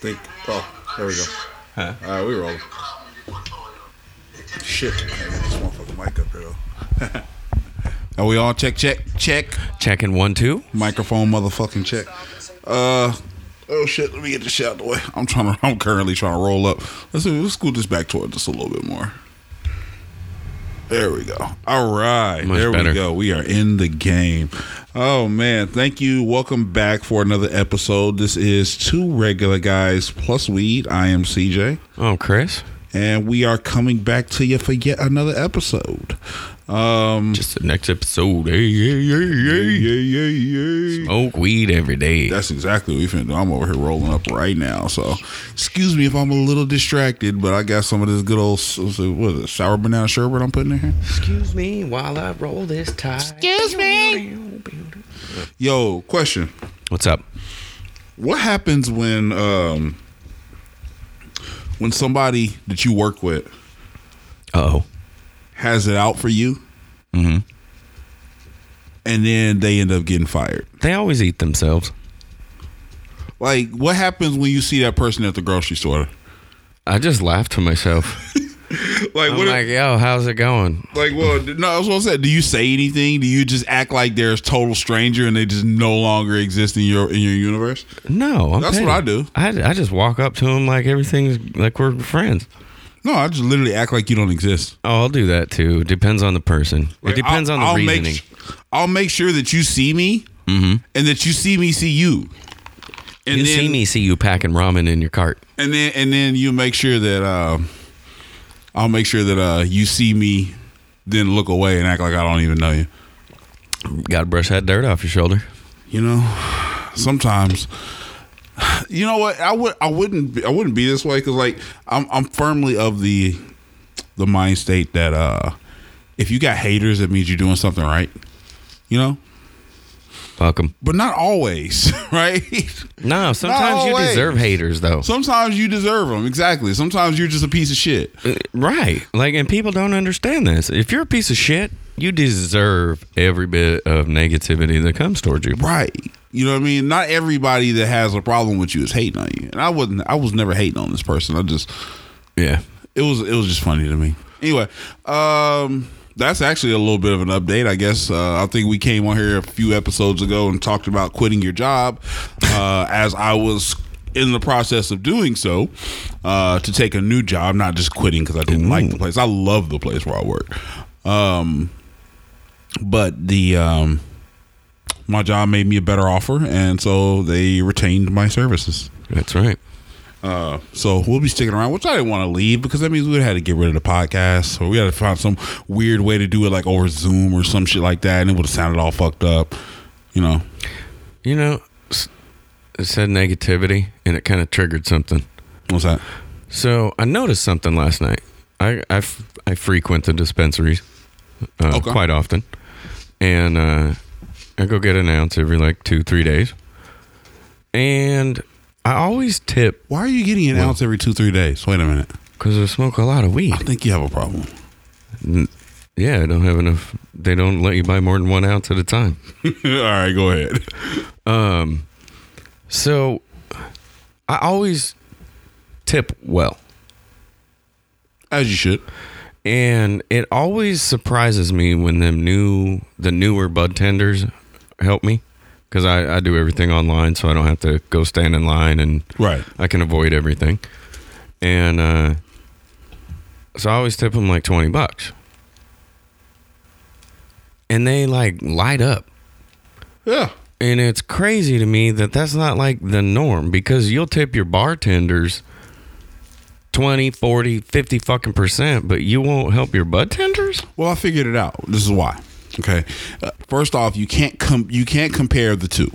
think. Oh, there we go. Huh? All right, we roll. Shit. I get this motherfucking mic up here though. Are we on? Check, check, check. Checking one, two. Microphone, motherfucking check. Uh. Oh shit! Let me get this shit out the way. I'm trying to. I'm currently trying to roll up. Let's let's scoot this back toward us a little bit more. There we go. All right. Much there better. we go. We are in the game. Oh man, thank you. Welcome back for another episode. This is two regular guys plus weed. I am CJ, Oh, Chris. and we are coming back to you for yet another episode. Um, Just the next episode. Hey, hey, hey, yeah, hey. yeah, yeah, yeah. Smoke weed every day. That's exactly what we finna do. I'm over here rolling up right now. So, excuse me if I'm a little distracted, but I got some of this good old s- what is it, sour banana sherbet I'm putting in here. Excuse me while I roll this tie. Excuse me. Yo, question: What's up? What happens when um when somebody that you work with Oh. Has it out for you, Mm-hmm. and then they end up getting fired? They always eat themselves. Like, what happens when you see that person at the grocery store? I just laugh to myself. Like, I'm what? like, yo, how's it going? Like, well, no, that's what I said. Do you say anything? Do you just act like they're a total stranger and they just no longer exist in your in your universe? No, I'm That's what. I do. I, I just walk up to them like everything's like we're friends. No, I just literally act like you don't exist. Oh, I'll do that too. Depends on the person. Like, it depends I'll- on the I'll reasoning. Make, I'll make sure that you see me mm-hmm. and that you see me see you. And You then, see me see you packing ramen in your cart. and then and then you make sure that uh, I'll make sure that uh, you see me, then look away and act like I don't even know you. Got to brush that dirt off your shoulder. You know, sometimes. You know what? I would. I wouldn't. Be, I wouldn't be this way because, like, I'm. I'm firmly of the, the mind state that uh, if you got haters, it means you're doing something right. You know, Welcome. but not always, right? No, sometimes you deserve haters though. Sometimes you deserve them. Exactly. Sometimes you're just a piece of shit. Uh, Right. Like, and people don't understand this. If you're a piece of shit, you deserve every bit of negativity that comes towards you. Right. You know what I mean? Not everybody that has a problem with you is hating on you. And I wasn't I was never hating on this person. I just Yeah. it was it was just funny to me. Anyway, um that's actually a little bit of an update, I guess. Uh, I think we came on here a few episodes ago and talked about quitting your job uh, as I was in the process of doing so uh, to take a new job, not just quitting because I didn't like the place. I love the place where I work. Um, but the um, my job made me a better offer, and so they retained my services. That's right. Uh, so we'll be sticking around, which I didn't want to leave because that means we would have had to get rid of the podcast, or we had to find some weird way to do it, like over Zoom or some shit like that, and it would have sounded all fucked up, you know. You know, it said negativity and it kind of triggered something. What's that? So I noticed something last night. I, I, f- I frequent the dispensaries uh, Okay. quite often. And uh, I go get an ounce every like two, three days. And I always tip Why are you getting an Well- ounce every two, three days? Wait a minute. because I smoke a lot of weed. I think you have a problem. N- Yeah, I don't have enough. They don't let you buy more than one ounce at a time. all right, go ahead. Um, so I always tip well. As you should. And it always surprises me when them new the newer bud tenders help me because I, I do everything online, so I don't have to go stand in line and Right. I can avoid everything. And uh, so I always tip them like twenty bucks, and they like light up. Yeah. And it's crazy to me that that's not like the norm because you'll tip your bartenders 20, 40, 50 fucking percent, but you won't help your bud tenders? Well, I figured it out. This is why. Okay. Uh, first off, you can't com- you can't compare the two.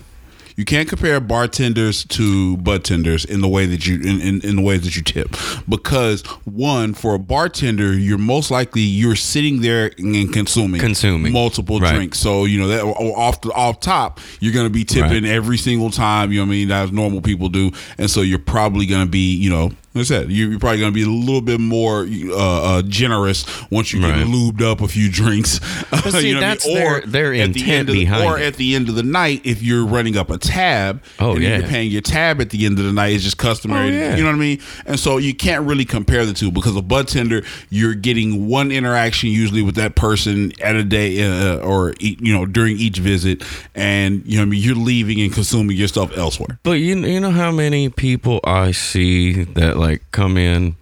You can't compare bartenders to bud tenders in the way that you in, in, in the way that you tip because one for a bartender you're most likely you're sitting there and consuming Consuming. multiple Right. drinks so you know that off the off top you're gonna be tipping Right. every single time you know what I mean as normal people do and so you're probably gonna be you know Like I said, you- you're probably going to be a little bit more uh, uh, generous once you Right. get lubed up a few drinks. But see, what I mean? that's their- their at the intent end of the- behind or it. at the end of the night, if you're running up a tab, Oh, and yeah. you're paying your tab at the end of the night, it's just customary. Oh, yeah. You know what I mean? And so you can't really compare the two because a bud tender, you're getting one interaction usually with that person at a day uh, or e- you know during each visit, and you know what I mean you're leaving and consuming your stuff elsewhere. But you you know how many people I see that like come in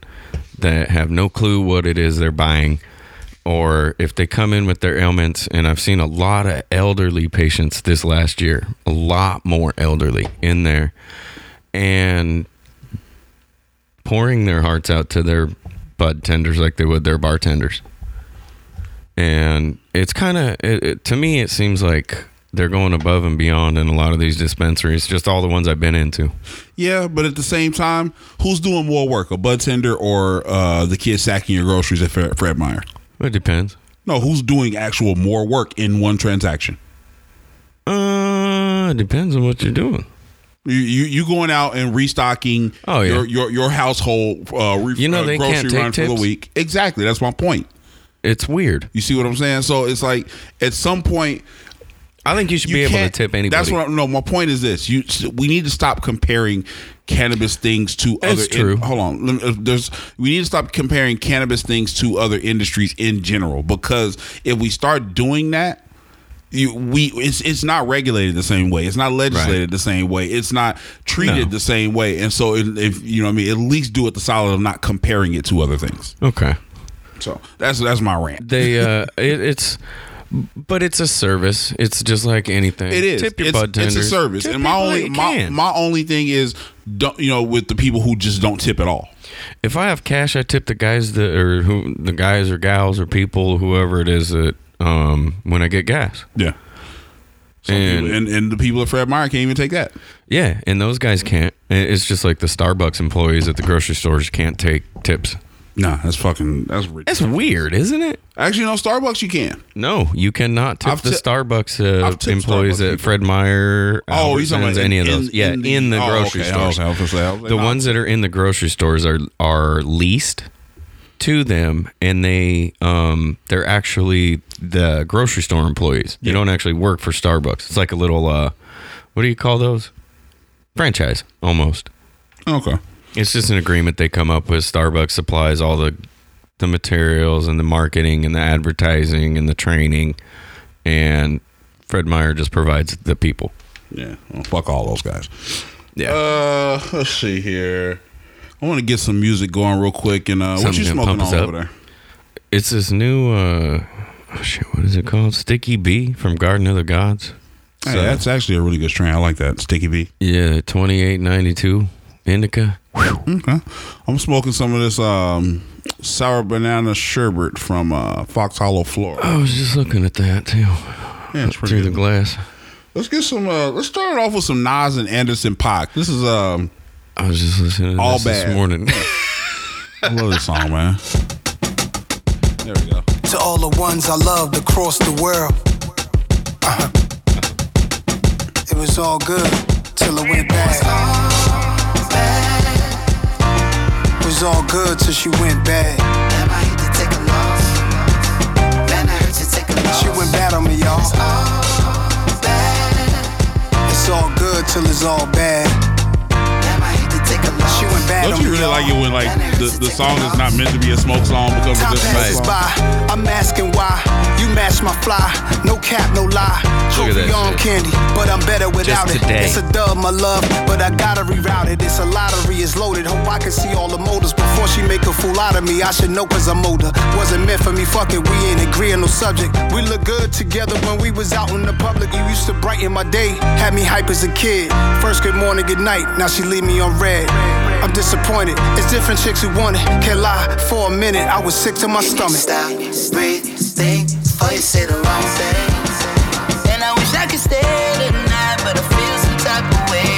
that have no clue what it is they're buying or if they come in with their ailments and I've seen a lot of elderly patients this last year, a lot more elderly in there and pouring their hearts out to their bud tenders like they would their bartenders. And it's kind of it, it, to me it seems like they're going above and beyond in a lot of these dispensaries, just all the ones I've been into. Yeah, but at the same time, who's doing more work, a bud tender or uh, the kid sacking your groceries at Fred, Fred Meyer? It depends. No, who's doing actual more work in one transaction? Uh, it depends on what you're doing. You you, you going out and restocking Oh, yeah. your your your household uh, re- You know uh, they grocery can't take run for the week. Exactly, that's my point. It's weird. You see what I'm saying? So it's like at some point I think you should you be able to tip anybody. That's what. I, no, my point is this: you we need to stop comparing cannabis things to It's other. true. hold on, me- uh, there's we need to stop comparing cannabis things to other industries in general because if we start doing that. You, we it's it's not regulated the same way. It's not legislated Right. the same way. It's not treated No. the same way. And so, if, if you know, what I mean, at least do it the solid of not comparing it to other things. okay. So that's that's my rant. They uh, it, it's. But it's a service. It's just like anything. It is. Tip your it's, it's a service, Tip and my only my, my only thing is, don't you know, with the people who just don't tip at all. if I have cash, I tip the guys that or who the guys or gals or people whoever it is that um when I get gas. Yeah. Some And- people, and and the people at Fred Meyer can't even take that. Yeah, and those guys can't. It's just like the Starbucks employees at the grocery stores can't take tips. Nah, that's fucking that's ridiculous. That's weird, isn't it? Actually, no, Starbucks you can. No, you cannot tip I've the ti- Starbucks uh, tipped employees Starbucks at people. Fred Meyer. Oh, you talking Albertsons, about any of in- those? yeah, in the, oh, grocery okay, stores. okay, I was gonna say, I was like, the nah. ones that are in the grocery stores are are leased to them, and they um they're actually the grocery store employees. You Yeah. don't actually work for Starbucks. It's like a little uh, what do you call those? Franchise almost. Okay. It's just an agreement they come up with. Starbucks supplies all the the materials and the marketing and the advertising and the training, and Fred Meyer just provides the people. Yeah. Well, fuck all those guys. Yeah. Uh, let's see here. I want to get some music going real quick. And uh, what you smoking on up. over there? It's this new uh oh shit, what is it called? Sticky Bee from Garden of the Gods. Hey, So- that's actually a really good strain. I like that Sticky B. Yeah, twenty eight ninety two indica. Okay. I'm smoking some of this um, sour banana sherbet from uh, Fox Hollow, Florida. I was just looking at that too. Yeah, it's pretty Through the glass. Let's get some. Uh, let's start it off with some Nas and Anderson Paak. This is um, I was just listening to All this bad. this morning. I love this song, man. There we go. To all the ones I loved across the world. Uh-huh. It was all good till it went bad. Was all good till she went bad. Damn, I hate to take a loss. Man, I hurt to take a loss. She went bad on me, y'all. It's all good till it's all bad. Damn, I hate to take a loss. She went bad Don't you really like it when like the, the song is not meant to be a smoke song because of this passes by. I'm asking why. You match my fly. No cap, no lie. Look at Trophy shit. candy, but I'm better without it. today. It's a dub, my love, but I gotta reroute it. It's a lottery, it's loaded. Hope I can see all the motives before she make a fool out of me. I should know cause I'm older. Wasn't meant for me, fuck it. We ain't agree on no subject. We look good together when we was out in the public. You used to brighten my day, had me hype as a kid. First good morning, good night. Now she leave me on red. I'm disappointed. It's different chicks who want it. Can't lie. For a minute, I was sick to my stomach. Stop, breathe, think before you say the wrong thing. And I wish I could stay tonight, but I feel some type of way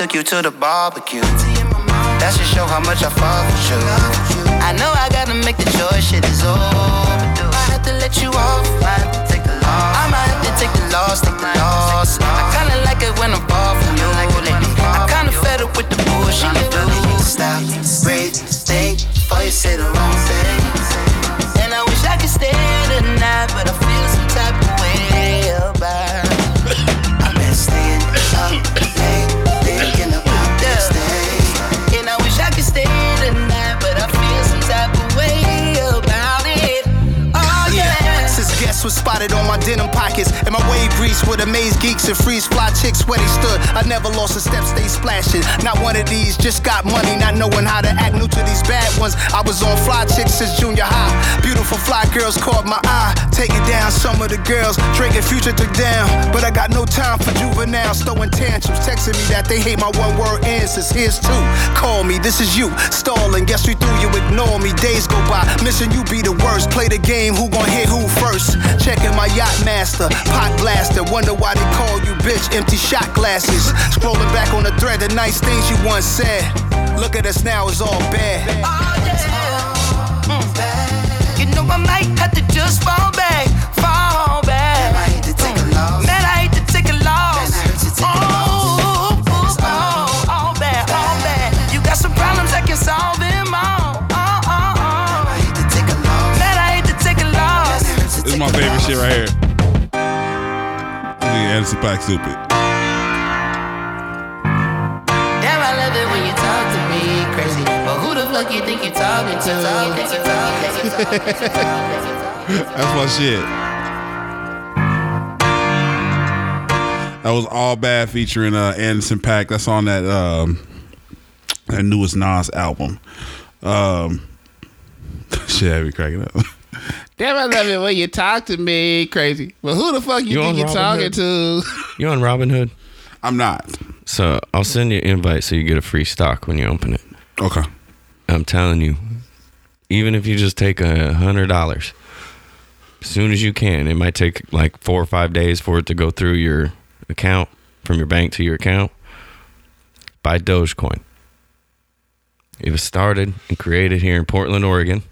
took you to the barbecue. That should show how much I fuck with you. I know I gotta make the choice, shit is overdue. I have to let you off, I to take the loss. I might have to take the loss, take the loss. I kinda like it when I'm far from you. I kinda fed up with the bullshit you do. Stop, breathe, think before you say the wrong thing. And I wish I could stay the night, but I Was spotted on my denim pockets and my wave grease with amaze geeks and freeze fly chicks where they stood. I never lost a step, stay splashing. Not one of these, just got money, not knowing how to act. New to these bad ones. I was on fly chicks since junior high. Beautiful fly girls caught my eye. Taking down some of the girls. And Future took down. But I got no time for juveniles throwing tantrums. Texting me that they hate my one word answers. Here's two. Call me, this is you. Stalling, guess we through you ignore me. Days go by, missing you be the worst. Play the game, who gon' hit who first? Checking my yacht master, pot blaster. Wonder why they call you bitch. Empty shot glasses. Scrolling back on the thread, the nice things you once said. Look at us now, it's all bad. Oh. Mm. You know I might have to just fall back, shit right here. Nigga, Anderson Paak stupid. Damn, I love it when you talk to me crazy. But who the fuck you think you talking to? That's my shit. That was all bad featuring uh, Anderson Paak. That's on that um, that newest Nas album. Um, shit, had be cracking up. Damn, I love it when you talk to me crazy. But who the fuck you, You on think you're talking Hood? to? You on Robinhood? I'm not. So I'll send you an invite so you get a free stock when you open it. Okay. I'm telling you, even if you just take a hundred dollars, as soon as you can, it might take like four or five days for it to go through your account from your bank to your account. Buy Dogecoin. It was started and created here in Portland, Oregon,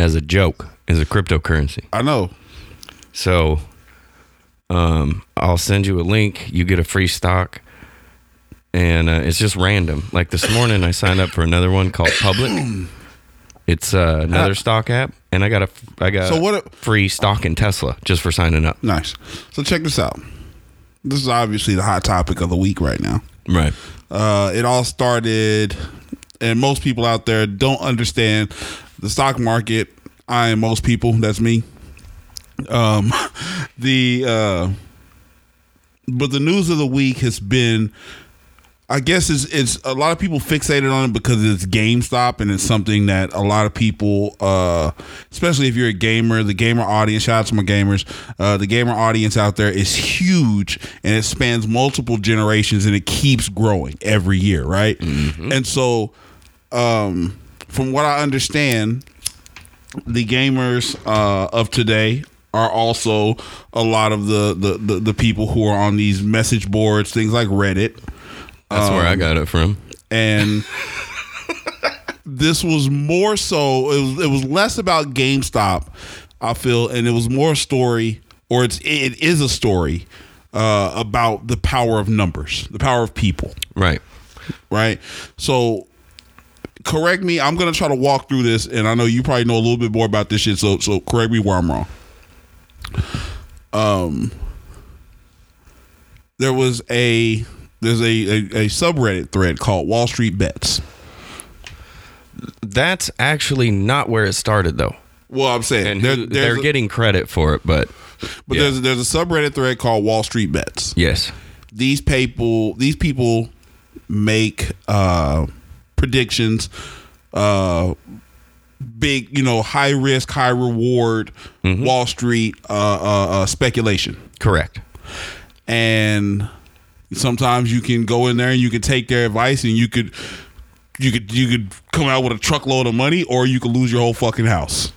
as a joke, as a cryptocurrency. I know. So, um, I'll send you a link. You get a free stock, and uh, it's just random. Like this morning, I signed up for another one called Public. It's uh, another stock app, and I got a I got So what- free stock in Tesla just for signing up. Nice. So check this out. This is obviously the hot topic of the week right now. Right. Uh, it all started, and most people out there don't understand the stock market. I and most people, that's me. Um, the uh, but the news of the week has been, I guess, it's it's a lot of people fixated on it because it's GameStop and it's something that a lot of people, uh, especially if you're a gamer, the gamer audience. Shout out to my gamers. Uh, the gamer audience out there is huge and it spans multiple generations and it keeps growing every year, right? And so, um, from what I understand, the gamers uh, of today are also a lot of the, the, the, the people who are on these message boards, things like Reddit. That's where I got it from. And this was more so, it was, it was less about GameStop, I feel, and it was more a story, or it's, it is a story uh, about the power of numbers, the power of people Right. right? So correct me. I'm gonna try to walk through this, and I know you probably know a little bit more about this shit. So so correct me where I'm wrong. Um, there was a there's a, a, a subreddit thread called Wall Street Bets. That's actually not where it started, though. Well, I'm saying And there- who- there's they're a- getting credit for it, but but yeah. there's there's a subreddit thread called Wall Street Bets. yes, these people these people make uh predictions uh big you know high risk high reward wall street uh, uh uh speculation. Correct. and sometimes you can go in there and you can take their advice and you could you could you could come out with a truckload of money or you could lose your whole fucking house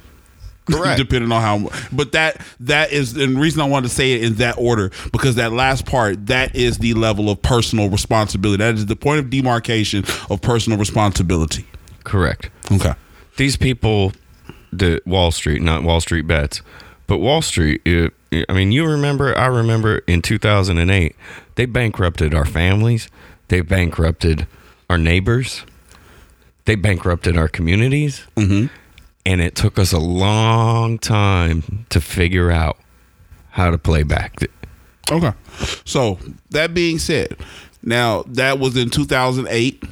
Correct. depending on how. But that that is and the reason I wanted to say it in that order because that last part that is the level of personal responsibility. That is the point of demarcation of personal responsibility. Correct. Okay. These people, the Wall Street, not Wall Street bets, but Wall Street. It, I mean, you remember? I remember in 2008, they bankrupted our families. They bankrupted our neighbors. They bankrupted our communities. Mm-hmm. And it took us a long time to figure out how to play back. It. Okay. So that being said, now that was in 2008,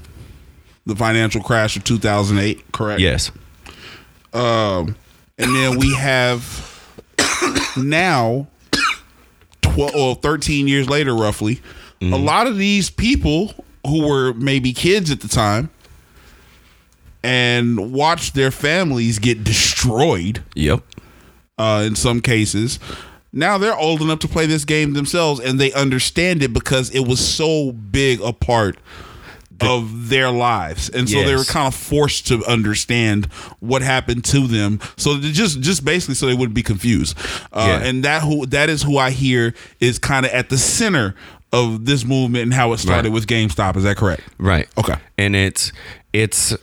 the financial crash of 2008, correct? Yes. Um, and then we have now 12 or 13 years later, roughly, a lot of these people who were maybe kids at the time and watched their families get destroyed Yep. uh, in some cases. Now they're old enough to play this game themselves and they understand it because it was so big a part of their lives. And so they were kind of forced to understand what happened to them. So they just just basically so they wouldn't be confused. Uh, Yeah. and that who that is who I hear is kind of at the center of this movement and how it started Right. with GameStop. Is that correct? Right. Okay. And it's it's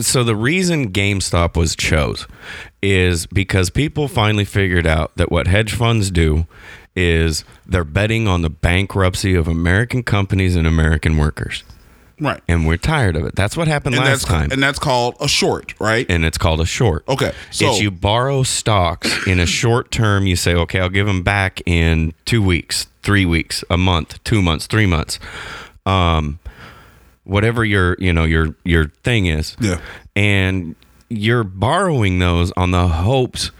so the reason GameStop was chose is because people finally figured out that what hedge funds do is they're betting on the bankruptcy of American companies and American workers. Right. And we're tired of it. That's what happened And last time. and that's called a short, right? and it's called a short. Okay, so- it's you borrow stocks in a short term. You say, okay, I'll give them back in two weeks, three weeks, a month, two months, three months, um, whatever your you know your your thing is. Yeah. and you're borrowing those on the hopes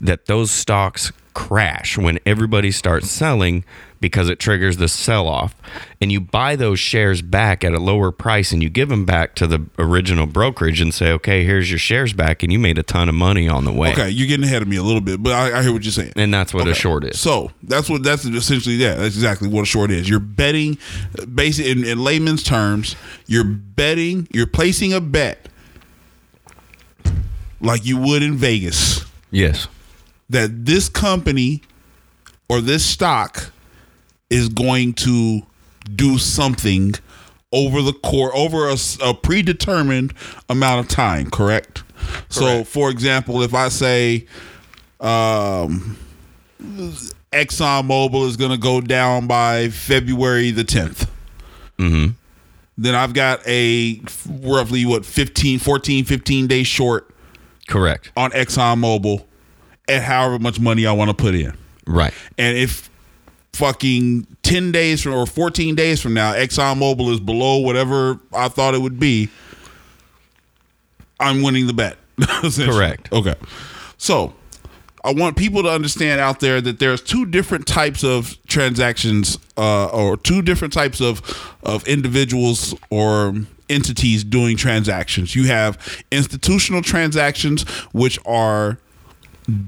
that those stocks crash when everybody starts selling because it triggers the sell off and you buy those shares back at a lower price and you give them back to the original brokerage and say okay here's your shares back and you made a ton of money on the way Okay, you're getting ahead of me a little bit, but I, I hear what you're saying. and that's what a short is So that's what that's essentially yeah. That's exactly what a short is. You're betting, basically in, in layman's terms, you're betting, you're placing a bet like you would in Vegas yes that this company or this stock is going to do something over the core over a predetermined amount of time correct? So for example if i say um exxonmobil is going to go down by february the 10th mm-hmm. Then i've got a roughly what 15 14 15 days short correct. on exxonmobil at however much money i want to put in. Right. And if fucking 10 days from or 14 days from now, ExxonMobil is below whatever I thought it would be, I'm winning the bet. Correct. Okay. So I want people to understand out there that there's two different types of transactions uh, or two different types of, of individuals or entities doing transactions. You have institutional transactions, which are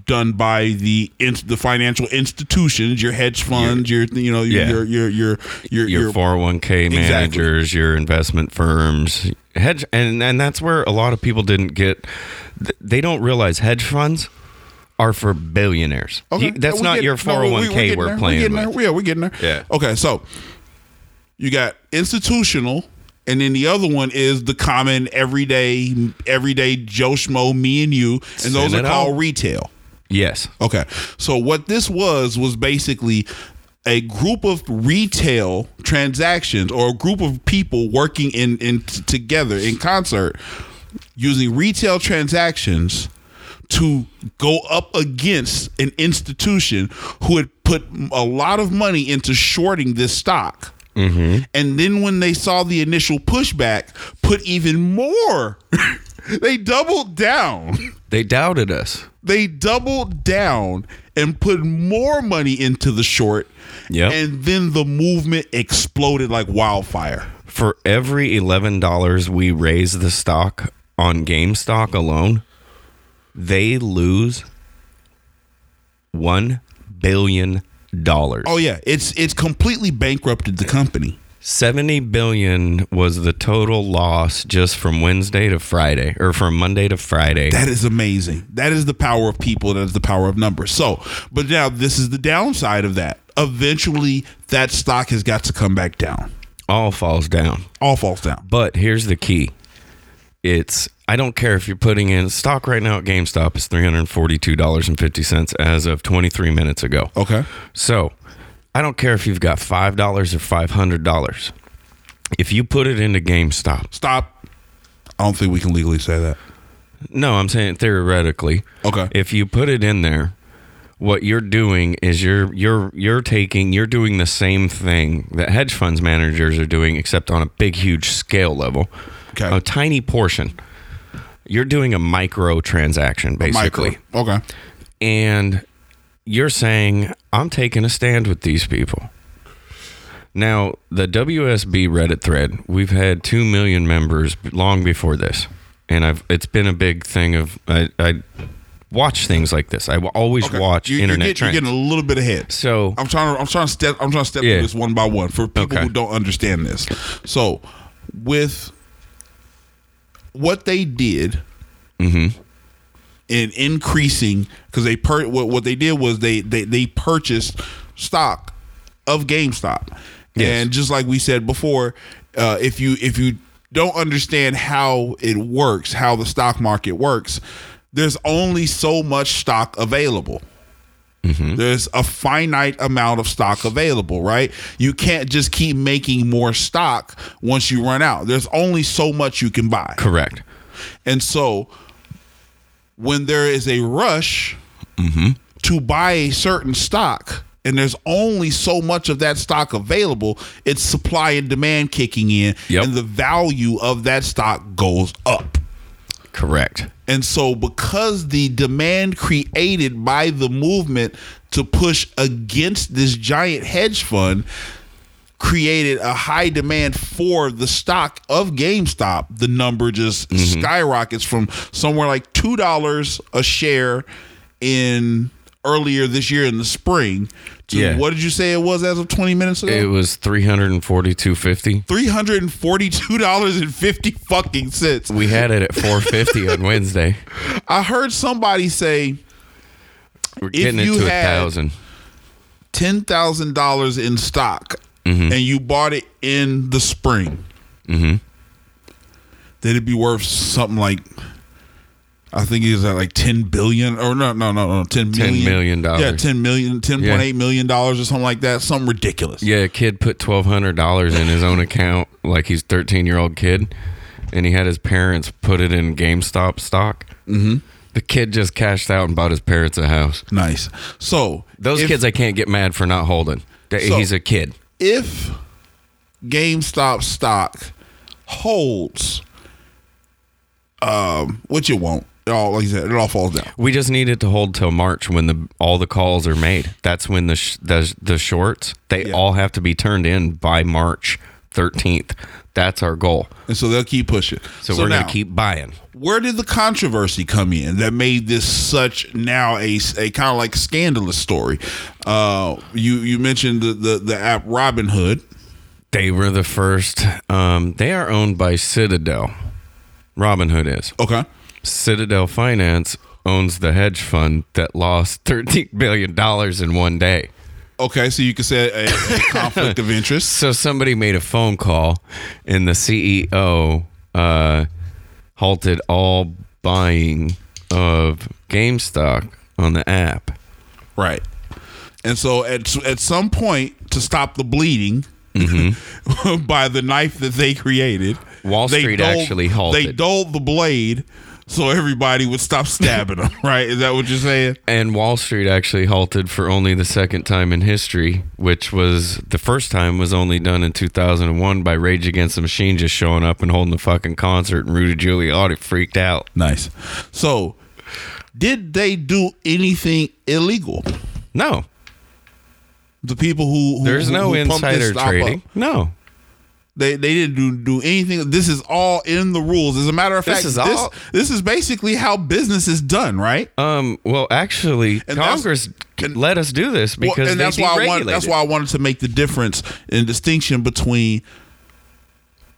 done by the in, the financial institutions, your hedge funds, your you know your Yeah. your your your your, your 401k managers, your investment firms, hedge, and and that's where a lot of people didn't get. They don't realize hedge funds are for billionaires. You- that's not get- your no, we- 401k we're there. playing. There. Yeah, we're getting there. Yeah. Okay, so you got institutional, and then the other one is the common everyday everyday Joe Schmo, me and you, and those Send are called out. retail. Yes, Okay. So what this was was basically a group of retail transactions or a group of people working in in t- together in concert using retail transactions to go up against an institution who had put a lot of money into shorting this stock. Mm-hmm. And then when they saw the initial pushback, put even more. they doubled down they doubted us. they doubled down and put more money into the short. Yep. And then the movement exploded like wildfire. For every eleven dollars we raise the stock on GameStop alone, they lose one billion dollars. Oh yeah, it's it's completely bankrupted the company. 70 billion was the total loss just from Wednesday to Friday or from Monday to Friday. That is amazing. That is the power of people. That is the power of numbers. So, but now this is the downside of that. Eventually, that stock has got to come back down. all falls down. All falls down. But here's the key. It's I don't care if you're putting in stock right now at GameStop is $342.50 as of 23 minutes ago. Okay. So, I don't care if you've got $5 or $500. If you put it into GameStop. Stop. I don't think we can legally say that. No, I'm saying theoretically. Okay. If you put it in there, what you're doing is you're you're you're taking you're doing the same thing that hedge funds managers are doing except on a big huge scale level. Okay. A tiny portion. You're doing a micro transaction basically. Micro. Okay. And you're saying I'm taking a stand with these people. Now, the WSB Reddit thread, we've had 2 million members long before this. And I've it's been a big thing of I, I watch things like this. I always Okay. watch You- internet you're, get- you're getting a little bit ahead. so I'm trying to I'm trying to step I'm trying to step Yeah. through this one by one for people Okay. who don't understand this. So with what they did Mm-hmm. in increasing because they per what, what they did was they they they purchased stock of GameStop. Yes. And just like we said before, uh, if you if you don't understand how it works, how the stock market works, there's only so much stock available. Mm-hmm. There's a finite amount of stock available, right? You can't just keep making more stock once you run out. There's only so much you can buy. correct. And so when there is a rush mm-hmm. to buy a certain stock and there's only so much of that stock available, it's supply and demand kicking in Yep. and the value of that stock goes up. Correct. And so, because the demand created by the movement to push against this giant hedge fund created a high demand for the stock of GameStop, the number just mm-hmm. skyrockets from somewhere like $2 a share in earlier this year in the spring to Yeah. what did you say it was as of 20 minutes ago? It was 342.50. Three hundred and forty-two dollars and fifty fucking cents. We had it at 450 on Wednesday. I heard somebody say We're If getting it you to a had- thousand. ten thousand dollars in stock Mm-hmm. and you bought it in the spring, Mm-hmm. then it'd be worth something like I think it's at like ten billion or no no no no ten $10 million million dollars. yeah ten million ten point eight million dollars or something like that something ridiculous Yeah, a kid put twelve hundred dollars in his own account, like he's thirteen year old kid, and he had his parents put it in GameStop stock. Mm-hmm. The kid just cashed out and bought his parents a house. nice so Those if- kids, I can't get mad for not holding. So- he's a kid. if GameStop stock holds um which it won't it all like you said it all falls down We just need it to hold till March when the all the calls are made. That's when the sh- the, the shorts they Yeah. all have to be turned in by March thirteenth. That's our goal. and so they'll keep pushing So, we're now, gonna keep buying. where did the controversy come in that made this such now a, a kind of like scandalous story? Uh, you you mentioned the, the the app Robinhood. They were the first. Um, they are owned by Citadel. Robinhood is. Okay, Citadel Finance owns the hedge fund that lost $13 billion in one day. okay, so you could say a, a conflict of interest. So somebody made a phone call, and the CEO uh, halted all buying of GameStop on the app. Right. And so at at some point to stop the bleeding by the knife that they created, Mm-hmm. Wall Street actually halted. They dulled the blade so everybody would stop stabbing them. Right? Is that what you're saying? And Wall Street actually halted for only the second time in history, which was the first time was only done in 2001 by Rage Against the Machine just showing up and holding the fucking concert, and Rudy Giuliani freaked out. Nice. So, did they do anything illegal? No, The people who, who there's who- no who insider trading. No, They they didn't do, do anything. This is all in the rules. As a matter of fact, This is this all- this is basically how business is done, right? Um. Well, actually, And Congress let us do this Well, because and they that's why I wanted, that's why I wanted to make the difference and distinction between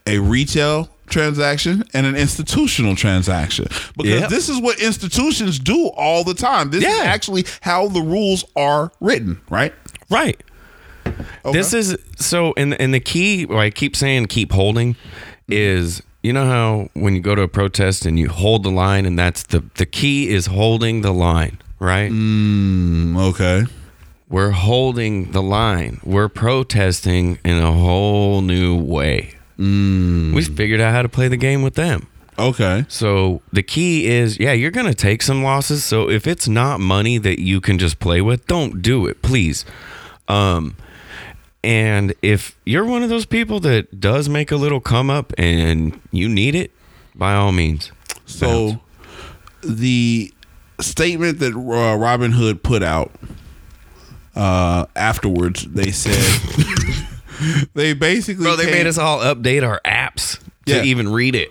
a retail transaction and an institutional transaction because Yeah. this is what institutions do all the time. This is actually how the rules are written, right? Right. Okay. This is so, and and the key. what I keep saying, keep holding, is you know how when you go to a protest and you hold the line, and that's the the key is holding the line, right? Mm, okay. We're holding the line. We're protesting in a whole new way. Mm. We figured out how to play the game with them. Okay. So the key is, yeah, you're going to take some losses. So if it's not money that you can just play with, don't do it, please. Um, and if you're one of those people that does make a little come up and you need it, by all means. So the statement that uh, Robinhood put out uh, afterwards, they said they basically Bro, they came- made us all update our apps to Yeah. even read it.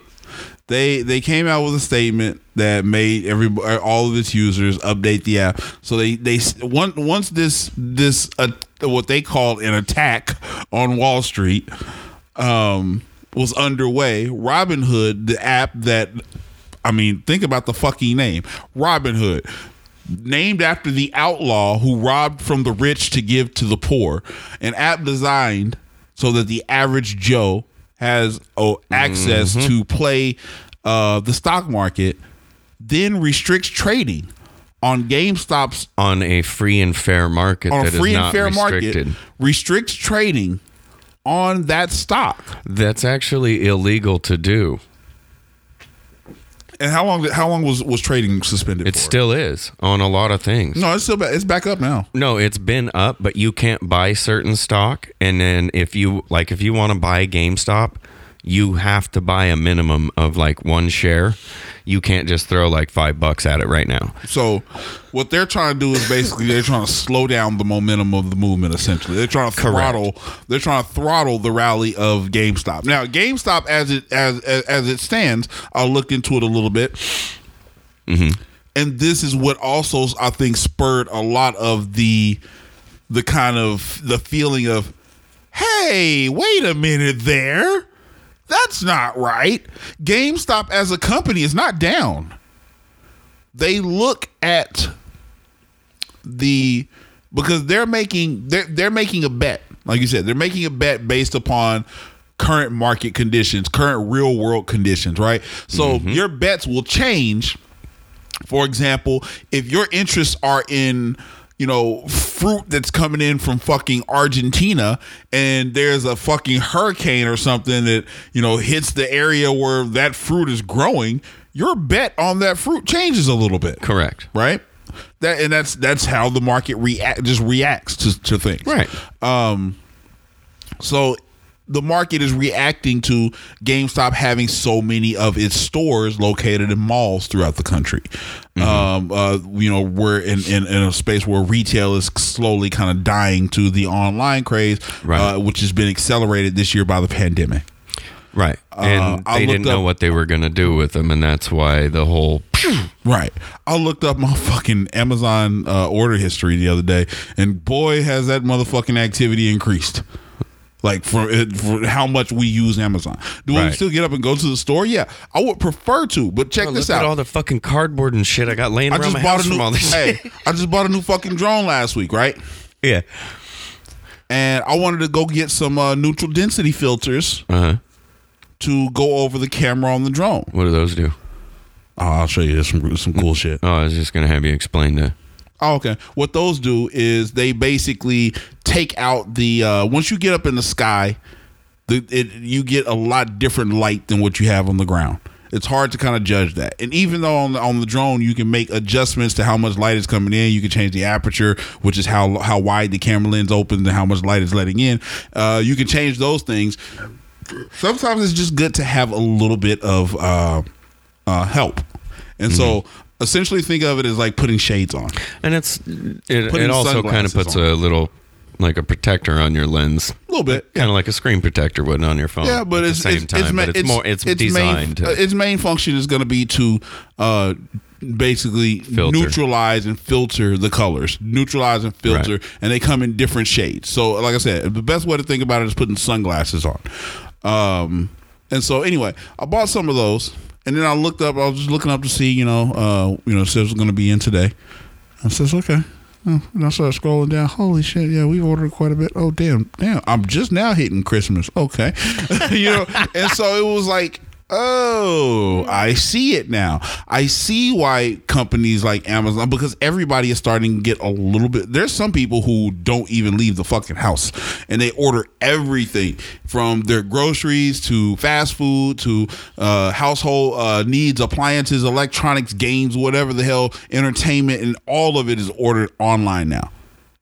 They they came out with a statement that made every all of its users update the app. So they they once once this this uh, what they called an attack on Wall Street um, was underway. Robinhood, the app that I mean, think about the fucking name, Robinhood. Named after the outlaw who robbed from the rich to give to the poor, an app designed so that the average Joe has oh, access to play uh, the stock market, then restricts trading on GameStop's On a free and fair market on that a is free and not fair restricted. market, restricts trading on that stock. That's actually illegal to do. And how long? How long was was trading suspended? It for? still is on a lot of things. no, it's still back. It's back up now. No, it's been up, but you can't buy certain stock. And then if you like, if you want to buy GameStop, you have to buy a minimum of like one share. You can't just throw like five bucks at it right now. So, what they're trying to do is basically they're trying to slow down the momentum of the movement. Essentially, they're trying to Correct. throttle. They're trying to throttle the rally of GameStop. Now, GameStop as it as as, as it stands, I looked into it a little bit, mm-hmm. and this is what also I think spurred a lot of the the kind of the feeling of, hey, wait a minute there. That's not right. GameStop as a company is not down. They look at the because they're making they're they're making a bet. Like you said they're making a bet based upon current market conditions current real world conditions right? So mm-hmm. your bets will change. For example if your interests are in you know fruit that's coming in from fucking Argentina and there's a fucking hurricane or something that you know hits the area where that fruit is growing your bet on that fruit changes a little bit Correct. right that and that's that's how the market react just reacts to, to things Right. um so the market is reacting to GameStop having so many of its stores located in malls throughout the country. Mm-hmm. Um, uh, you know, we're in, in, in a space where retail is slowly kind of dying to the online craze, Right. uh, which has been accelerated this year by the pandemic. Right. And Uh, they didn't know what they were going to do with them. And that's why the whole. Right. I looked up my fucking Amazon uh, order history the other day, and boy, has that motherfucking activity increased. Like for, for how much we use Amazon. Do we still get up and go to the store? Yeah, I would prefer to, but check Oh, this look out. at all the fucking cardboard and shit I got laying I around just my bought house a new. from all this hey, shit. I just bought a new fucking drone last week, right? Yeah. And I wanted to go get some uh, neutral density filters Uh huh. to go over the camera on the drone. What do those do? Oh, I'll show you some some cool shit. Oh, I was just going to have you explain that. Oh, okay. What those do is they basically take out the uh, once you get up in the sky, the it you get a lot different light than what you have on the ground. It's hard to kind of judge that. And even though on the, on the drone you can make adjustments to how much light is coming in, you can change the aperture, which is how how wide the camera lens opens and how much light is letting in. Uh, you can change those things. Sometimes it's just good to have a little bit of uh, uh, help. And so essentially think of it as like putting shades on. And it's it, Putting it also kind of sunglasses puts on. a little like a protector on your lens, A little bit. kind of like a screen protector would on your phone. Yeah, but at it's the same it's, time, it's, ma- but it's, more it's, designed uh, to its main function is going to be to uh, basically Filter. neutralize and filter the colors, neutralize and filter, Right. and they come in different shades. So, like I said, the best way to think about it is putting sunglasses on. Um, and so, anyway, I bought some of those, and then I looked up. I was just looking up to see, you know, uh, you know, it says going to be in today. I says, okay. Oh, And I started scrolling down. Holy shit! Yeah, we've ordered quite a bit. Oh damn, damn! I'm just now hitting Christmas. Okay, you know, and so it was like, oh, I see it now. I see why companies like Amazon because everybody is starting to get a little bit. There's some people who don't even leave the fucking house, and they order everything from their groceries to fast food to uh, household uh, needs, appliances, electronics, games, whatever the hell, entertainment, and all of it is ordered online now.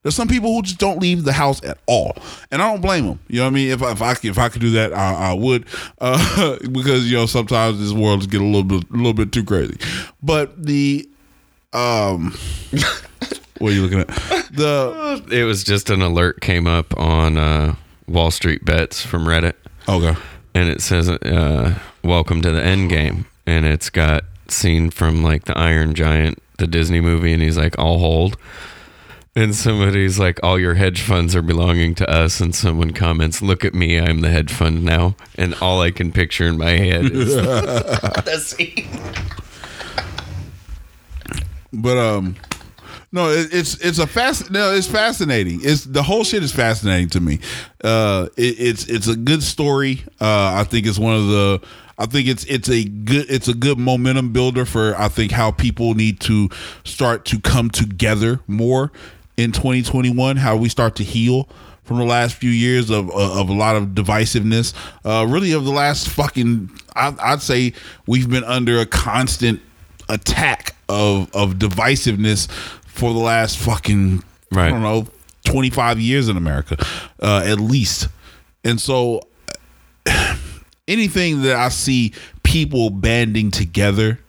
There's some people who just don't leave the house at all, and I don't blame them. You know what I mean? If I, if I could- if I could do that, I, I would, uh, because you know sometimes this world get a little bit a little bit too crazy. But the um, what are you looking at? The It was just an alert came up on uh, Wall Street Bets from Reddit, okay. and it says, uh, "Welcome to the End Game," and it's got scene from like the Iron Giant, the Disney movie, and he's like, "I'll hold." And somebody's like, "All your hedge funds are belonging to us," and someone comments, "Look at me, I'm the hedge fund now." And all I can picture in my head is the scene. But um, no, it, it's it's a fast. No, it's fascinating. It's the whole shit is fascinating to me. Uh, it, it's it's a good story. Uh, I think it's one of the. I think it's it's a good it's a good momentum builder for I think how people need to start to come together more in 2021. How we start to heal from the last few years of of a lot of divisiveness. Uh, really, of the last fucking, I, I'd say we've been under a constant attack of of divisiveness for the last fucking I don't know 25 years in America uh, at least and so anything that I see people banding together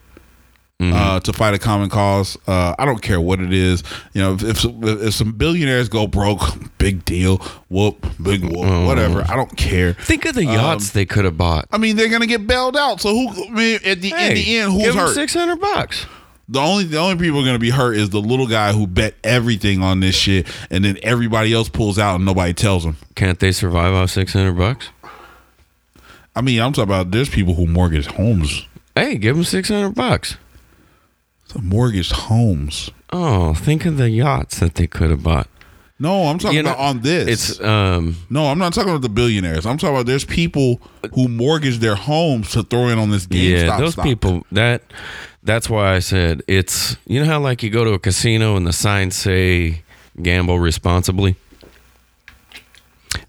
uh, to fight a common cause. Uh, I don't care what it is. You know, if, if, if some billionaires go broke, big deal. Whoop, big whoop, whatever. I don't care. Think of the yachts they could have bought. I mean, they're gonna get bailed out. So who? I mean, at the in the end, who's hurt? Six hundred bucks. The only the only people going to be hurt is the little guy who bet everything on this shit, and then everybody else pulls out and nobody tells them. Can't they survive off six hundred bucks? I mean, I'm talking about there's people who mortgage homes, Hey, give them six hundred bucks. Mortgaged homes. Oh, think of the yachts that they could have bought. No, I'm talking You know, about on this. It's um no, I'm not talking about the billionaires. I'm talking about there's people who mortgage their homes to throw in on this game. yeah, those stock. people that that's why I said it's you know how like you go to a casino and the signs say gamble responsibly.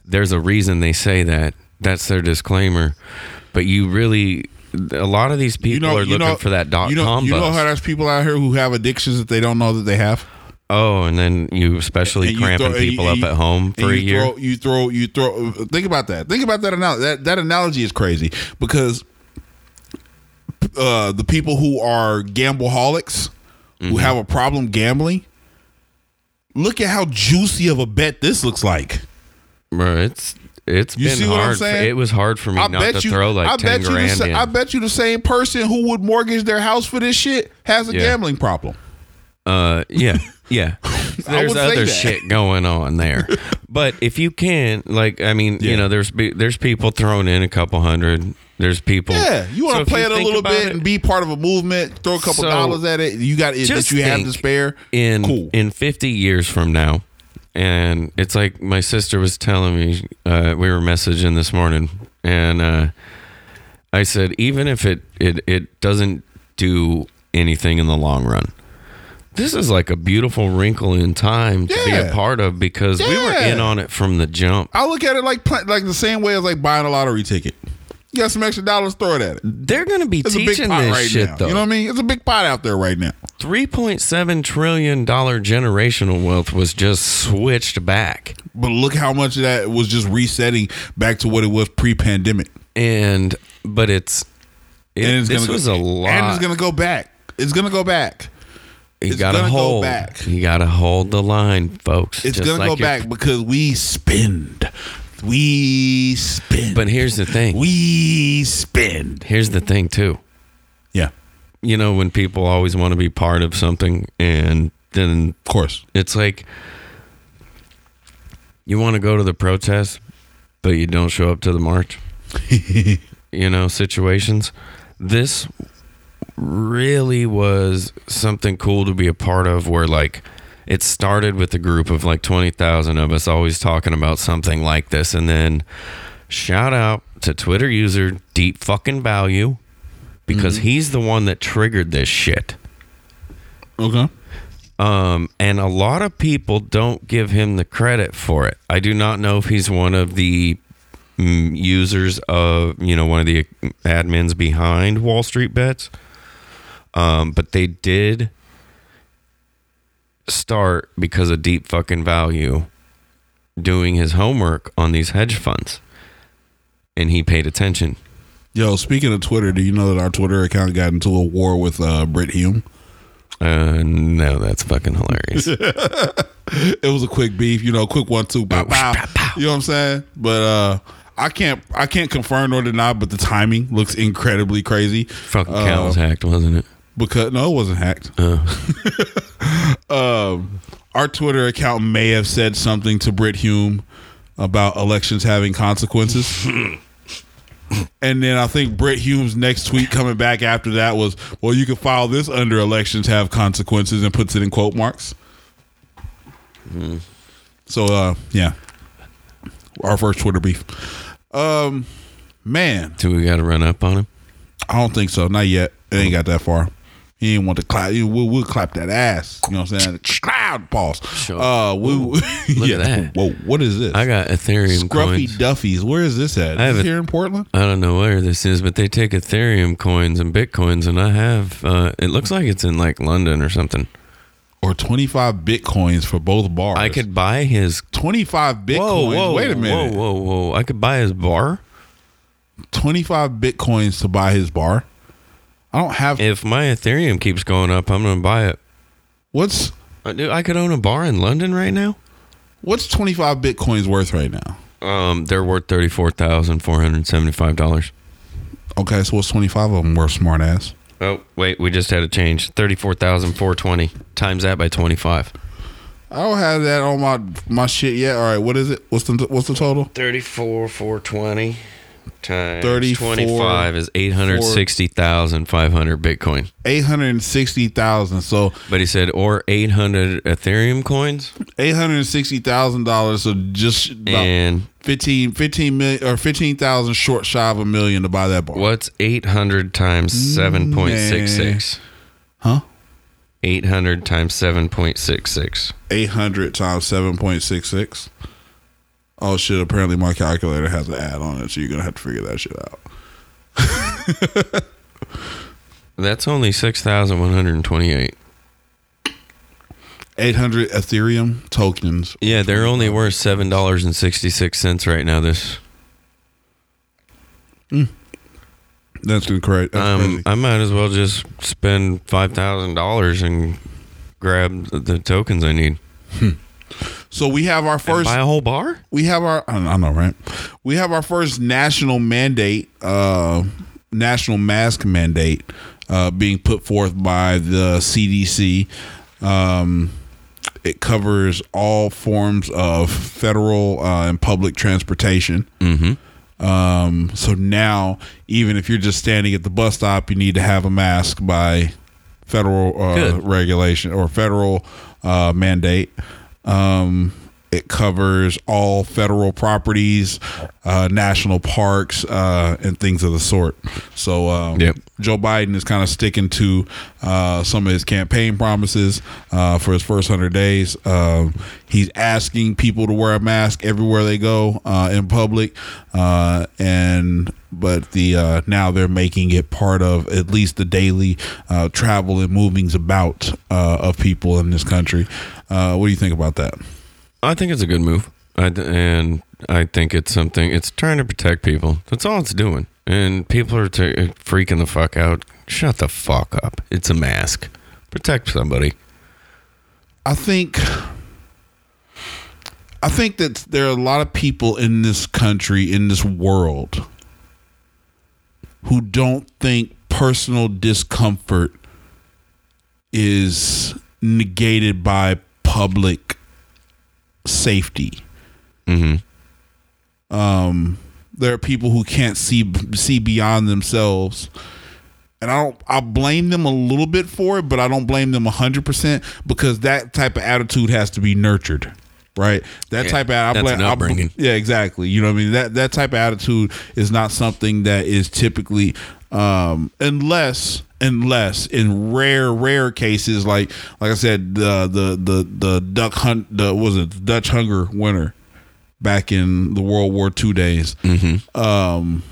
There's a reason they say that. That's their disclaimer. But you really a lot of these people you know, are looking for that dot you know, com You know how there's people out here who have addictions that they don't know that they have. oh, and then you especially And you cramping throw- and you- people up you- at home for a you year. Throw, you throw, you throw. Think about that. Think about that analogy. That that analogy is crazy because uh, the people who are gambleholics who Mm-hmm. have a problem gambling. Look at how juicy of a bet this looks like. Bro, it's it's You been see what I'm hard. for- saying? it was hard for me I not bet to you. throw like I ten bet you. The, in. I bet you the same person who would mortgage their house for this shit has a Yeah. gambling problem. Uh, yeah, yeah. There's other shit going on there, but if you can, like, I mean, Yeah. you know, there's there's people throwing in a couple hundred. There's people. Yeah, you want to if play it a little bit it, and be part of a movement. Throw a couple So, dollars at it. You got it that you have to spare. in cool. in 50 years from now, and it's like my sister was telling me. Uh, we were messaging this morning, and uh, I said, even if it it it doesn't do anything in the long run. This is like a beautiful wrinkle in time to be Yeah. a part of because we were Yeah. in on it from the jump. I look at it like pla- like the same way as like buying a lottery ticket. You got some extra dollars, throw it at it. They're going to be It's big teaching this right shit now. though. You know what I mean? It's a big pot out there right now. Three point seven trillion dollar generational wealth was just switched back, But look how much of that was just resetting back to what it was pre-pandemic. and but it's it, and it's this gonna was go, a lot. And it's gonna go back. It's gonna go back. you it's got to gonna go hold. back. You got to hold the line, folks. It's gonna like go your- back because we spend. We spend. But here's the thing. we spend. here's the thing too. Yeah. you know, when people always want to be part of something and then Of course. it's like you want to go to the protest, but you don't show up to the march. you know, situations. This really was something cool to be a part of where like it started with a group of like 20,000 of us always talking about something like this and then shout out to Twitter user deep fucking value because he's the one that triggered this shit. Okay. Um, and a lot of people don't give him the credit for it. I do not know if he's one of the mm, users of, you know, one of the admins behind Wall Street Bets. Um, but they did start because of deep fucking value doing his homework on these hedge funds. And he paid attention. Yo, speaking of Twitter, do you know that our Twitter account got into a war with uh, Brit Hume? Uh, no, that's fucking hilarious. It was a quick beef, you know, quick one two, bow, bow. You know what I'm saying? But uh, I can't, I can't confirm nor deny, but the timing looks incredibly crazy. fucking cow was hacked, wasn't it? Because no, it wasn't hacked. um, our Twitter account may have said something to Brit Hume about elections having consequences. and then I think Brit Hume's next tweet coming back after that was, "Well, you can file this under elections have consequences," and puts it in quote marks. So, uh, yeah, our first Twitter beef. Um, man, Do we got to run up on him? I don't think so. Not yet. It ain't got that far. He didn't want to clap. he- We'll, we'll clap that ass. You know what I'm saying? Cloud pause. Sure. Uh, we, Look yeah. at that. Whoa, what is this? I got Ethereum Scruffy coins. Duffies. Where is this at? I have this a- here in Portland? I don't know where this is, but they take Ethereum coins and Bitcoins, and I have. Uh, it looks like it's in like London or something. Or 25 bitcoins for both bars. I could buy his. 25 bitcoins. Whoa, whoa, Wait a minute. Whoa, whoa, whoa! I could buy his bar 25 bitcoins to buy his bar. I don't have. if my Ethereum keeps going up. I'm gonna buy it. what's Uh, Dude, I could own a bar in London right now. what's 25 bitcoins worth right now? Um, they're worth thirty four thousand four hundred seventy five dollars. Okay, so what's 25 of them worth, smart ass? Oh wait, we just had a change. Thirty four thousand four twenty times that by twenty five. I don't have that on my my shit yet. All right, what is it? What's the what's the total? Thirty four four twenty times 34, twenty five is eight hundred sixty thousand five hundred Bitcoin. Eight hundred and sixty thousand. So But he said or eight hundred Ethereum coins eight hundred and sixty thousand dollars. So just about and 15, 15 million or fifteen thousand short shy of a million to buy that bar. what's eight hundred times seven point six six? Mm, huh? Eight hundred times seven point six six. Eight hundred times seven point six six. Oh shit! Apparently my calculator has an ad on it, so you're gonna have to figure that shit out. That's only six thousand one hundred and twenty eight. Eight hundred Ethereum tokens. Yeah, they're only worth seven dollars and sixty six cents right now. This That's incorrect. That's um, crazy. I might as well just spend five thousand dollars and grab the- the tokens I need. So we have our And first. buy a whole bar. we have our I I know right we have our first national mandate uh national mask mandate uh being put forth by the CDC um it covers all forms of federal uh, and public transportation um so now even if you're just standing at the bus stop you need to have a mask by federal uh, regulation or federal uh, mandate. Um, it covers all federal properties, uh, national parks, uh, and things of the sort. So um, Yep. Joe Biden is kind of sticking to uh, some of his campaign promises uh, for his first hundred days. Um, he's asking people to wear a mask everywhere they go uh, in public, uh, and but the uh, now they're making it part of at least the daily uh, travel and movings about uh, of people in this country. Uh, what do you think about that? I think it's a good move. I, and I think it's something. It's trying to protect people. That's all it's doing. And people are t- freaking the fuck out. Shut the fuck up. It's a mask. Protect somebody. I think I think that there are a lot of people in this country, in this world, who don't think personal discomfort is negated by public safety. Um, there are people who can't see see beyond themselves, and I don't. I blame them a little bit for it, but I don't blame them hundred percent because that type of attitude has to be nurtured. Right, that Yeah, type of I that's I- upbringing. yeah, exactly. You know what I mean? That that type of attitude is not something that is typically um unless unless in rare rare cases like like I said the the the the duck hunt the what was it the Dutch hunger winter back in the World War II days. Um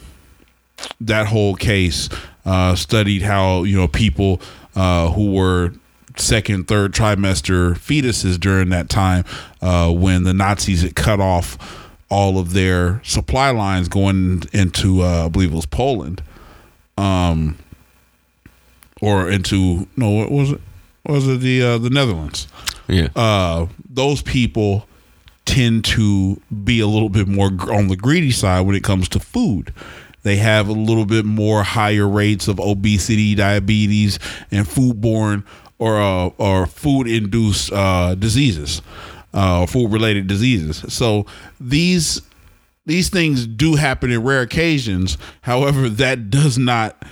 that whole case uh studied how, you know, people uh who were second, third trimester fetuses during that time uh, when the Nazis had cut off all of their supply lines going into, uh, I believe it was Poland, um, or into no, what was it? Was it the uh, the Netherlands? Yeah. uh, those people tend to be a little bit more on the greedy side when it comes to food. They have a little bit more higher rates of obesity, diabetes, and foodborne or uh, or food induced uh, diseases, uh, food related diseases. So these these things do happen in rare occasions. However, that does not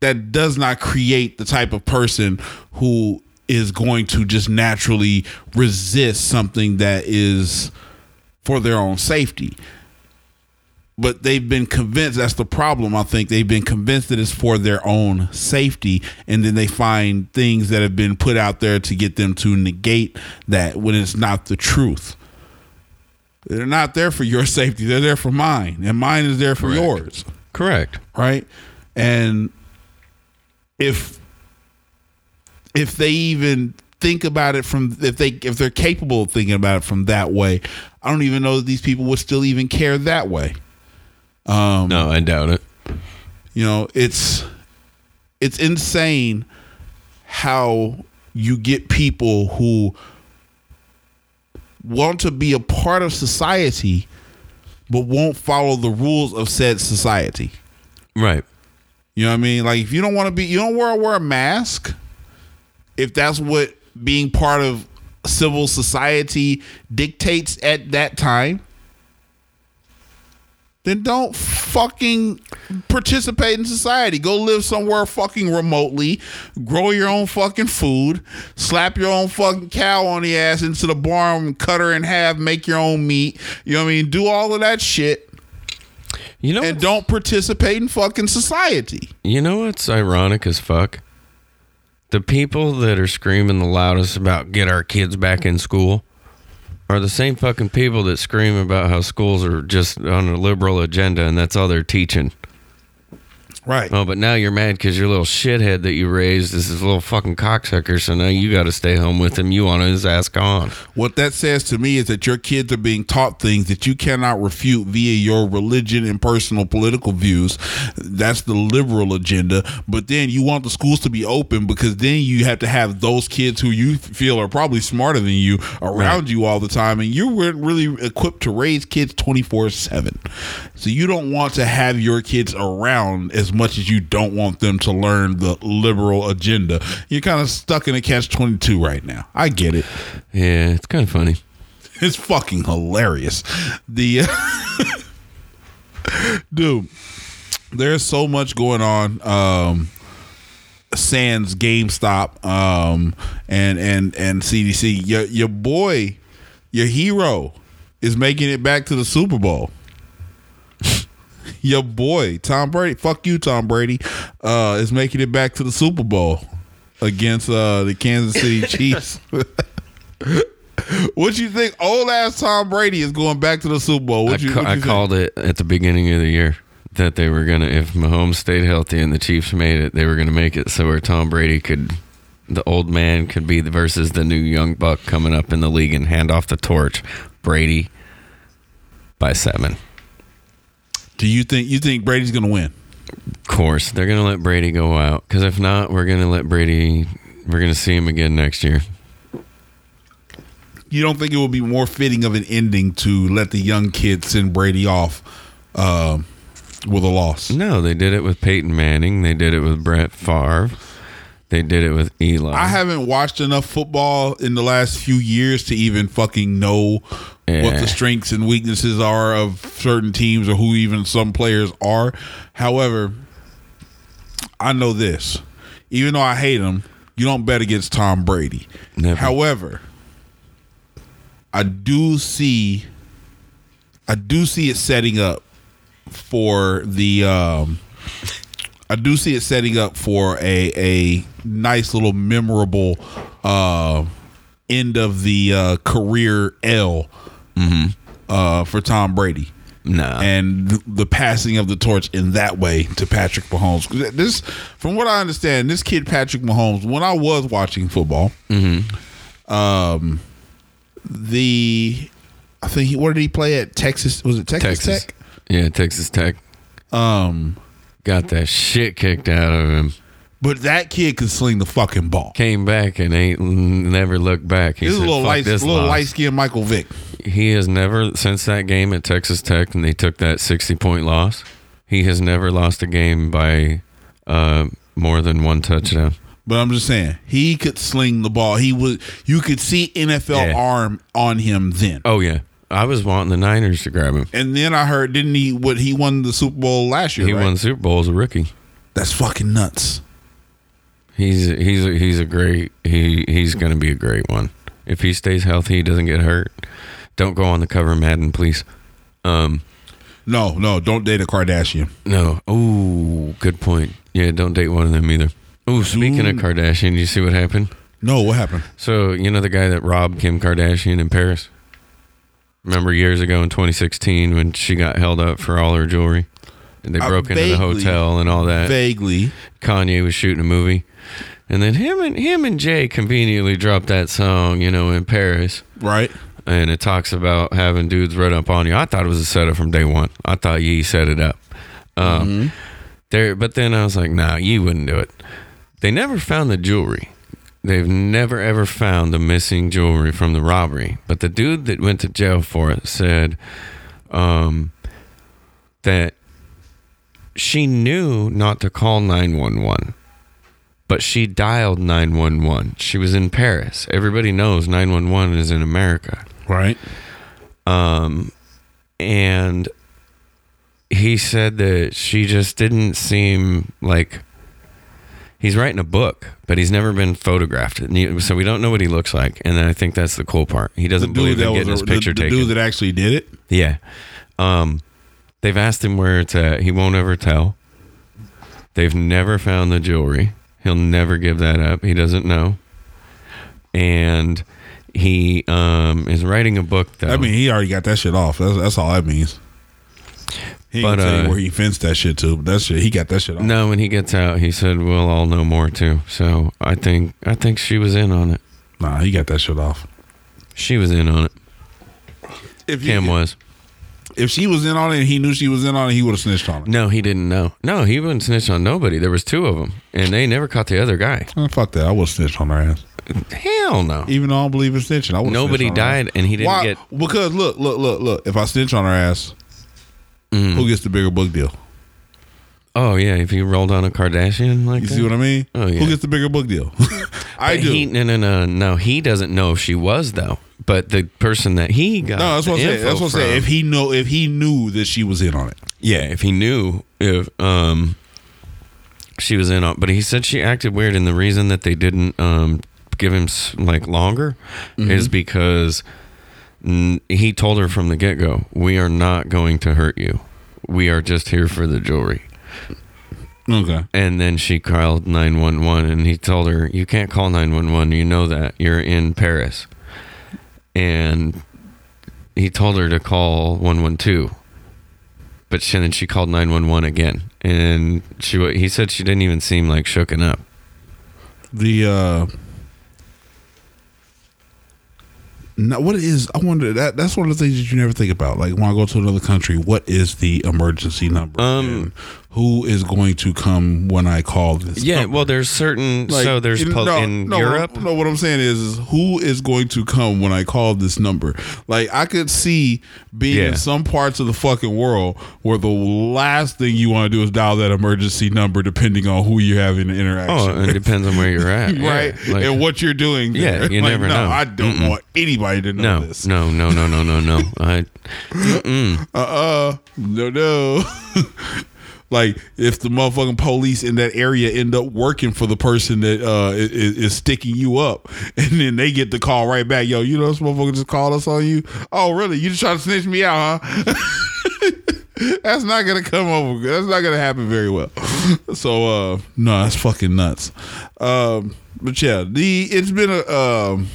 that does not create the type of person who is going to just naturally resist something that is for their own safety. But they've been convinced that's the problem. I think they've been convinced that it's for their own safety. And then they find things that have been put out there to get them to negate that when it's not the truth. They're not there for your safety, they're there for mine. And mine is there for Correct. yours Correct. right? And if if they even think about it from if they if they're capable of thinking about it from that way, I don't even know that these people would still even care that way. Um, no, I doubt it. You know, it's it's insane how you get people who want to be a part of society but won't follow the rules of said society. Right. You know what I mean? Like if you don't want to be, you don't wear wear a mask. If that's what being part of civil society dictates at that time, then don't fucking participate in society. Go live somewhere fucking remotely, grow your own fucking food, slap your own fucking cow on the ass into the barn, cut her in half, make your own meat. You know what I mean? Do all of that shit You know, and don't participate in fucking society. You know what's ironic as fuck? The people that are screaming the loudest about get our kids back in school are the same fucking people that scream about how schools are just on a liberal agenda and that's all they're teaching. Right. Oh, but now you're mad because your little shithead that you raised is this little fucking cocksucker, so now you got to stay home with him. You want his ass gone. What that says to me is that your kids are being taught things that you cannot refute via your religion and personal political views. That's the liberal agenda. But then you want the schools to be open because then you have to have those kids who you feel are probably smarter than you around you all the time. And you weren't really equipped to raise kids 24 7. So you don't want to have your kids around as much as you don't want them to learn the liberal agenda. You're kind of stuck in a catch 22 right now. I get it. Yeah, it's kind of funny. It's fucking hilarious. The dude, there's so much going on. Um, Sans GameStop, um, and and and CDC. Your your boy, your hero, is making it back to the Super Bowl. Your boy Tom Brady, fuck you, Tom Brady, uh, is making it back to the Super Bowl against uh, the Kansas City Chiefs. What you think? Old ass Tom Brady is going back to the Super Bowl. I, What you, ca- I you think? called it at the beginning of the year that they were gonna, if Mahomes stayed healthy and the Chiefs made it, they were gonna make it so where Tom Brady could, the old man could be the versus the new young buck coming up in the league and hand off the torch. Brady by seven. Do you think you think Brady's going to win? Of course, they're gonna let Brady go out because if not, we're gonna let Brady. We're gonna see him again next year. You don't think it would be more fitting of an ending to let the young kid send Brady off um, with a loss. No, they did it with Peyton Manning. They did it with Brett Favre. They did it with Eli. I haven't watched enough football in the last few years to even fucking know what the strengths and weaknesses are of certain teams or who even some players are. However, I know this. Even though I hate him, you don't bet against Tom Brady. Never. However, I do see I do see it setting up for the um I do see it setting up for a a nice little memorable uh end of the uh career L uh for Tom Brady nah. and th- the passing of the torch in that way to Patrick Mahomes. This, from what I understand, this kid Patrick Mahomes. When I was watching football, um, the I think he where did he play at Texas? Was it Texas, Texas. Tech? Yeah, Texas Tech Um, got that shit kicked out of him. but that kid could sling the fucking ball. Came back and ain't never looked back. He is a little Fuck light, this little light skinned Michael Vick. He has never since that game at Texas Tech and they took that sixty point loss. He has never lost a game by uh, more than one touchdown. But I'm just saying, he could sling the ball. He was. You could see NFL Yeah. arm on him then. Oh yeah, I was wanting the Niners to grab him. And then I heard, didn't he? What he won the Super Bowl last year? He right? won Super Bowl as a rookie. That's fucking nuts. He's he's a, he's a great he he's going to be a great one if he stays healthy. He doesn't get hurt. Don't go on the cover of Madden, please. Um, No, no, don't date a Kardashian. no. Oh, good point. Yeah, don't date one of them either. Oh, speaking of Kardashian, you see what happened? No, what happened? So you know the guy that robbed Kim Kardashian in Paris. Remember years ago in 2016 when she got held up for all her jewelry, and they Uh, broke into the hotel and all that. Vaguely. Kanye was shooting a movie, and then him and him and Jay conveniently dropped that song, you know, in Paris, Right. and it talks about having dudes run up on you. I thought it was a setup from day one. I thought Yee set it up. Um, There, but then I was like, nah, Yee wouldn't do it. They never found the jewelry. They've never ever found the missing jewelry from the robbery. But the dude that went to jail for it said um, that she knew not to call 911, but she dialed 911. She was in Paris. Everybody knows 911 is in America. Right. Um, and he said that she just didn't seem like he's writing a book, but he's never been photographed, he- so we don't know what he looks like. And I think that's the cool part. He doesn't believe that in getting his the, picture the taken. dude that actually did it. yeah. Um, they've asked him where it's at. He won't ever tell. They've never found the jewelry. He'll never give that up. He doesn't know. And he um, is writing a book though. I mean, he already got that shit off. That's, that's all that means. He But, uh, you where he fenced that shit to. That shit, he got that shit off. No, when he gets out, he said we'll all know more too. So I think I think she was in on it. Nah, he got that shit off. She was in on it. If he- Kim was. if she was in on it and he knew she was in on it, he would have snitched on her. No, he didn't know. No, he wouldn't snitch on nobody. There was two of them, and they never caught the other guy. Eh, fuck that. I would have snitched on her ass. Hell no. Even though I don't believe in snitching, I would. Nobody died, and he didn't Why? get. Because look, look, look, look. If I snitch on her ass, Mm. who gets the bigger book deal? Oh yeah, if you rolled on a Kardashian like You that. see what I mean? Oh, yeah. Who gets the bigger book deal? I But do. He, no, no, no, no. He doesn't know if she was though. But the person that he got. no, that's what I'm saying. That's what I'm saying. If he know, if he knew that she was in on it, Yeah, if he knew if um she was in on, but he said she acted weird, and the reason that they didn't um give him s- like longer is because he told her from the get go, "We are not going to hurt you. We are just here for the jewelry." okay. And then she called nine one one, and he told her, "You can't call nine one one. You know that you're in Paris." And he told her to call one one two, but she, then she called nine one one again, and she he said she didn't even seem like shooken up. The uh No, what is? I wonder that that's one of the things that you never think about. Like when I go to another country, what is the emergency number? Um, who is going to come when I call this? Yeah, number? well, there's certain. Like, so there's in- pol- no, in no, Europe. No, what I'm saying is, is who is going to come when I call this number? Like I could see being Yeah. in some parts of the fucking world where the last thing you want to do is dial that emergency number, depending on who you're having an interaction. Oh, it depends on where you're at, yeah. right? Like- and what you're doing. Yeah, you Like, never no, know. I don't want anybody to know no, this. no, no, no, no, no, no. I Uh-uh. No, no. like if the motherfucking police in that area end up working for the person that uh is, is sticking you up, and then they get the call right back, yo, you know this motherfucker just called us on you. Oh, really? You just trying to snitch me out, huh? That's not gonna come over. That's not gonna happen very well. So uh no, that's fucking nuts. Um but yeah, the it's been a um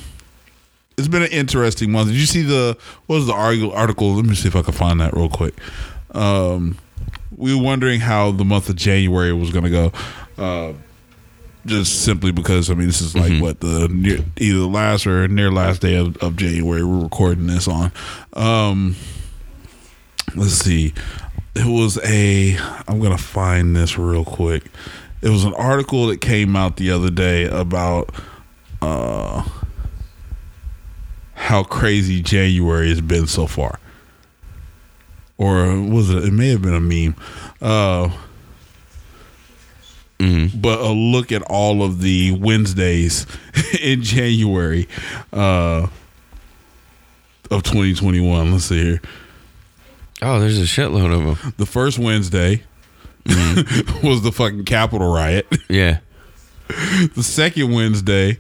it's been an interesting month. Did you see the what was the article? Let me see if I can find that real quick. Um, we were wondering how the month of January was going to go. Uh, just simply because I mean this is like what the near, either the last or near last day of, of January we're recording this on. Um, let's see. It was a. I'm gonna find this real quick. It was an article that came out the other day about uh how crazy January has been so far. Or was it? It may have been a meme. Uh, But a look at all of the Wednesdays in January uh, of 2021. Let's see here. oh, there's a shitload of them. The first Wednesday was the fucking Capitol riot. Yeah, the second Wednesday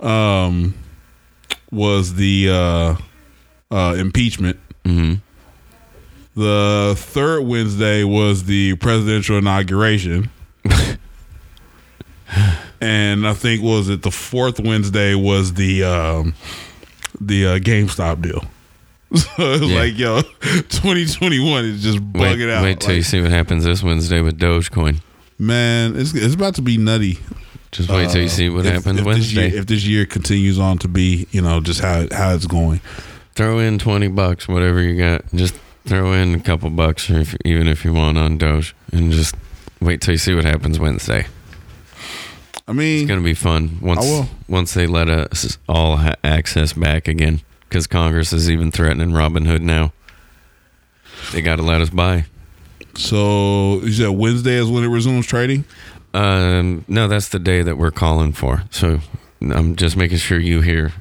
um, was the uh, uh, impeachment. Mhm. The third Wednesday was the presidential inauguration. and I think was it the fourth Wednesday was the um, the uh, GameStop deal. So it was Yeah. like, yo, 2021 is just wait, bugging out. wait till you see what happens this Wednesday with Dogecoin. man, it's it's about to be nutty. Just wait till you see what Uh, if- happens if Wednesday. This year, if this year continues on to be, you know, just how how it's going. throw in 20 bucks, whatever you got. Just throw in a couple bucks, if, even if you want on Doge, and just wait till you see what happens Wednesday. I mean, It's going to be fun once once they let us all ha- access back again. Because Congress is even threatening Robinhood now. They got to let us buy. so you said Wednesday is when it resumes trading. Um, no, that's the day that we're calling for. So I'm just making sure you hear that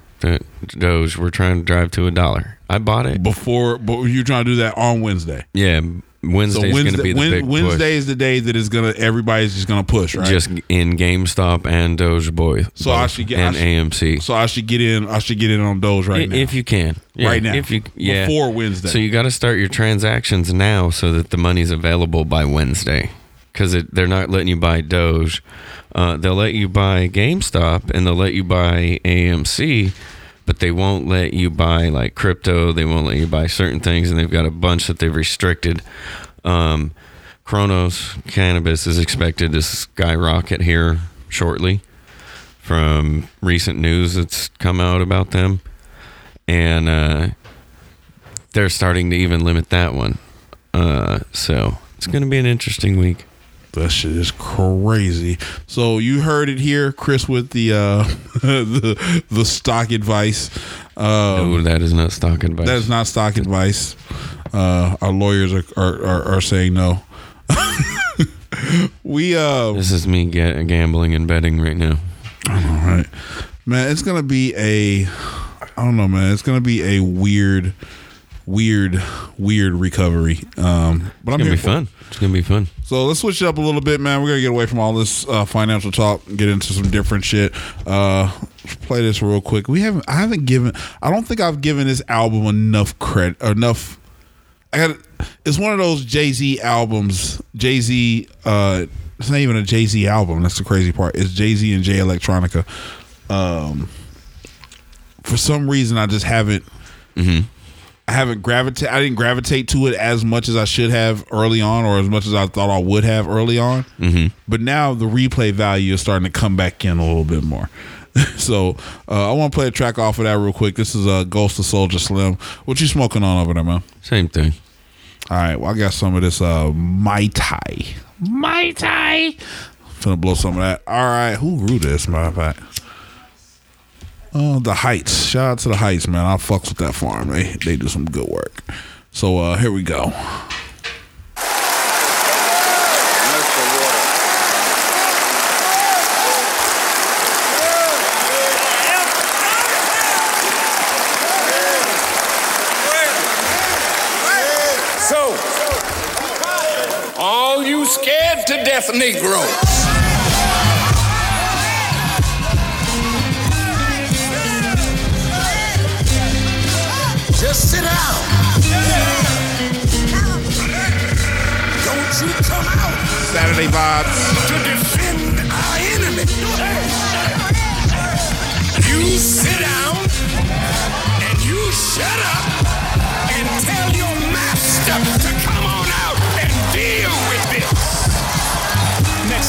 Doge. We're trying to drive to a dollar. I bought it. Before, but you're trying to do that on Wednesday. Yeah, So Wednesday's going to Wednesday, be the Wed- big push. Wednesday is the day that is gonna everybody's just gonna push, right? just in GameStop and Doge Boy. So I should get- I and should- AMC so I should get in. I should get in on those right I- now. if you can, Yeah, Right now. If you yeah Before Wednesday. So you got to start your transactions now so that the money's available by Wednesday because they're not letting you buy Doge. Uh, they'll let you buy GameStop and they'll let you buy AMC. But they won't let you buy like crypto. They won't let you buy certain things, and they've got a bunch that they've restricted. Um, Cronos cannabis is expected to skyrocket here shortly from recent news that's come out about them. And uh, they're starting to even limit that one. Uh, so it's going to be an interesting week. That shit is crazy. So you heard it here, Chris, with the uh the the stock advice. Um, oh, that is not stock advice. That is not stock advice. Uh, our lawyers are are, are, are saying no. we uh, this is me ga- gambling and betting right now. all right, man. It's gonna be a, I don't know, man. It's gonna be a weird, weird, weird recovery. Um, but I'm going to here be for it. It's going to be fun. So let's switch it up a little bit, man. We're gonna get away from all this uh, financial talk and get into some different shit. Uh, play this real quick. We haven't. I haven't given. I don't think I've given this album enough credit. Enough. I got. It's one of those Jay Z albums. Jay Z. Uh, it's not even a Jay Z album. That's the crazy part. It's Jay Z and Jay Electronica. Um, for some reason, I just haven't. I haven't gravitate. I didn't gravitate to it as much as I should have early on, or as much as I thought I would have early on. Mm-hmm. But now the replay value is starting to come back in a little bit more. so uh, I want to play a track off of that real quick. This is uh, Ghost of Soulja Slim. What you smoking on over there, man? Same thing. All right, well I got some of this uh, Mai Tai. Mai Tai. Finna blow some of that. All right, who grew this? Matter of fact. Oh, the Heights. Shout out to the Heights, man. I fucks with that farm. They they do some good work. So uh here we go. So, all you scared to death Negroes. Just sit down. Don't you come out Saturday vibes. to defend our enemy. You sit down and you shut up and tell your master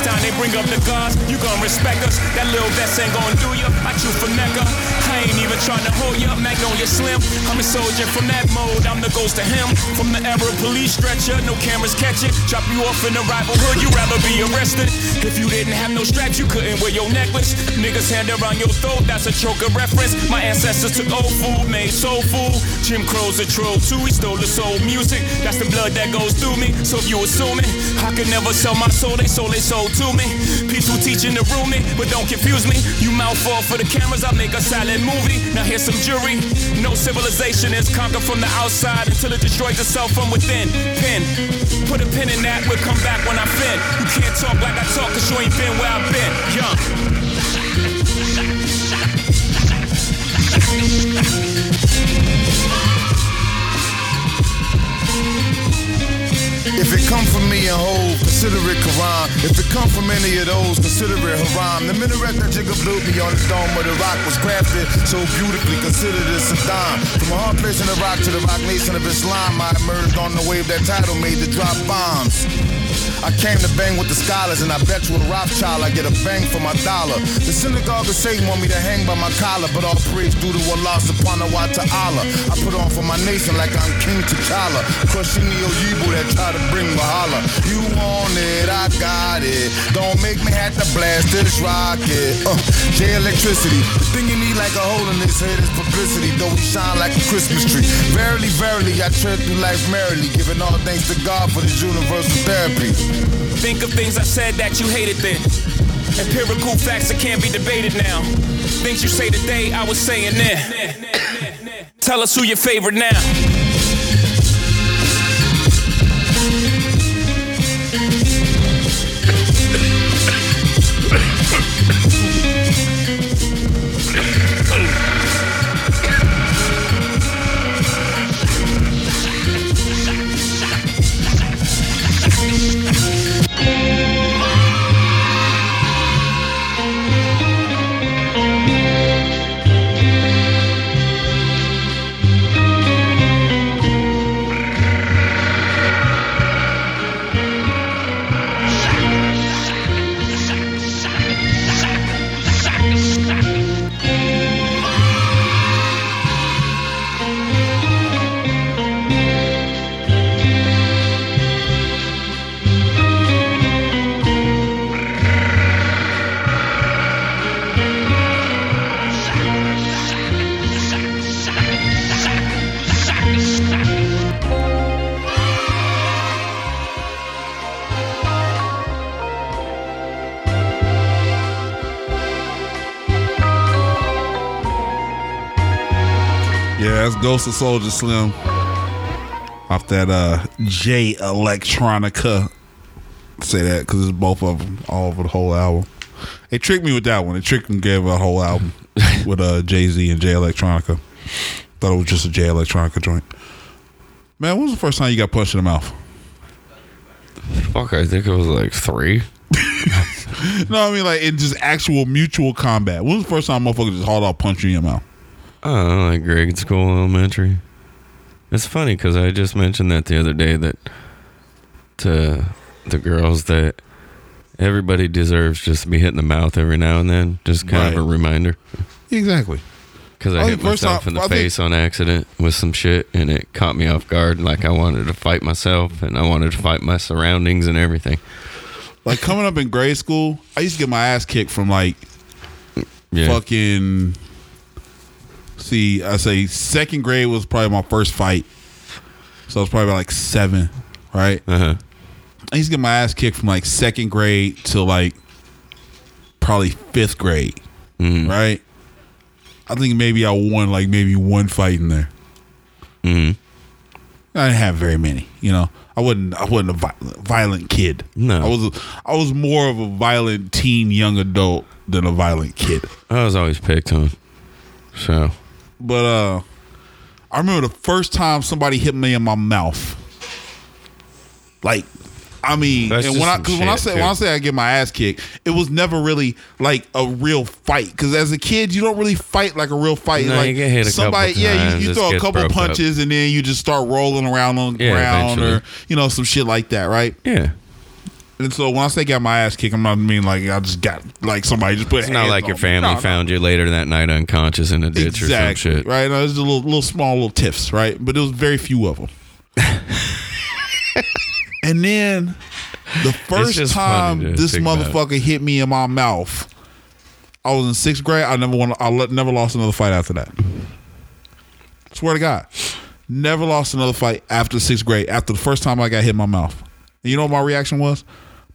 Time they bring up the guns, you gon' respect us. That little vest ain't gon' do ya. I chew for Mecca. I ain't even tryna hold ya. Magnolia Slim. I'm a soldier from that mode. I'm the ghost of him. From the era police stretcher, no cameras catch it. Drop you off in a rival hood, you rather be arrested. If you didn't have no straps, you couldn't wear your necklace. Niggas hand around your throat, that's a choker reference. My ancestors took old food, made soul food. Jim Crow's a troll too. He stole the soul music. That's the blood that goes through me. So if you assuming I could never sell my soul, they sold they soul to me. Peaceful teaching to rule me, but don't confuse me. You mouth fall for the cameras, I make a silent movie. Now here's some jury. No civilization is conquered from the outside until it destroys itself from within. Pin, put a pin in that, we'll come back when I fin. You can't talk like I talk, cause you ain't been where I've been. Young. If it come from me and hold, consider it Quran. If it come from any of those, consider it haram. The minaret that Jigga blew me on the dome of the rock was crafted so beautifully, considered it Saddam. From a hard place in the rock to the rock nation of Islam, I emerged on the wave that title made to drop bombs. I came to bang with the scholars, and I bet you a Rothschild I get a bang for my dollar. The synagogue of Satan want me to hang by my collar, but all praise due to Allah subhanahu wa ta'ala. I put on for my nation like I'm King T'Challa, crushing the Oyibo that try to bring. You want it, I got it. Don't make me have to blast this rocket. Uh, J electricity, the thing you need like a hole in this head is publicity, though we shine like a Christmas tree. Verily, verily, I tread through life merrily, giving all thanks to God for this universal therapy. Think of things I said that you hated then. Empirical facts that can't be debated now. Things you say today, I was saying then. Tell us who your favorite now. Yeah, that's Ghost of Soulja Slim. Off that uh Jay Electronica. Say that because it's both of them all over the whole album. They tricked me with that one. They tricked me and gave a whole album with uh Jay Z and Jay Electronica. Thought it was just a Jay Electronica joint. Man, when was the first time you got punched in the mouth? Fuck, I think it was like three. No, I mean like in just actual mutual combat. When was the first time a motherfucker just hauled out punch you in your mouth? Oh, like grade school, elementary. It's funny because I just mentioned that the other day that to the girls that Everybody deserves just to be hit in the mouth every now and then. Just kind of a reminder. Exactly. Because I I hit myself time- in the I think- face on accident with some shit, and it caught me off guard. Like I wanted to fight myself, and I wanted to fight my surroundings and everything. Like coming up in grade school, I used to get my ass kicked from like Yeah. fucking. See, I say second grade was probably my first fight, so I was probably like seven, right? Uh huh. I used to get my ass kicked from like second grade to like probably fifth grade, Mm-hmm. right? I think maybe I won like maybe one fight in there. Mm-hmm. I didn't have very many, you know. I wasn't. I wasn't a vi- violent kid. No. I was. A, I was more of a violent teen, young adult than a violent kid. I was always picked on. So But uh, I remember the first time somebody hit me in my mouth. Like, I mean, That's and when I because when I say too. when I say I get my ass kicked, it was never really like a real fight. Because as a kid, you don't really fight like a real fight. No, like you get hit a somebody, couple yeah, times, you, you throw a couple broke up. punches and then you just start rolling around on the Yeah, ground or you know some shit like that, right? yeah, And so once they got my ass kicked, I'm not mean like I just got like somebody just put. it's not like your family found you later that night unconscious in a ditch or some shit. Right? No, it's a little, little small little tiffs, right? But it was very few of them. and then the first time this motherfucker hit me in my mouth, I was in sixth grade. I never won. I never lost another fight after that. Swear to God, never lost another fight after sixth grade. After the first time I got hit in my mouth, and you know what my reaction was?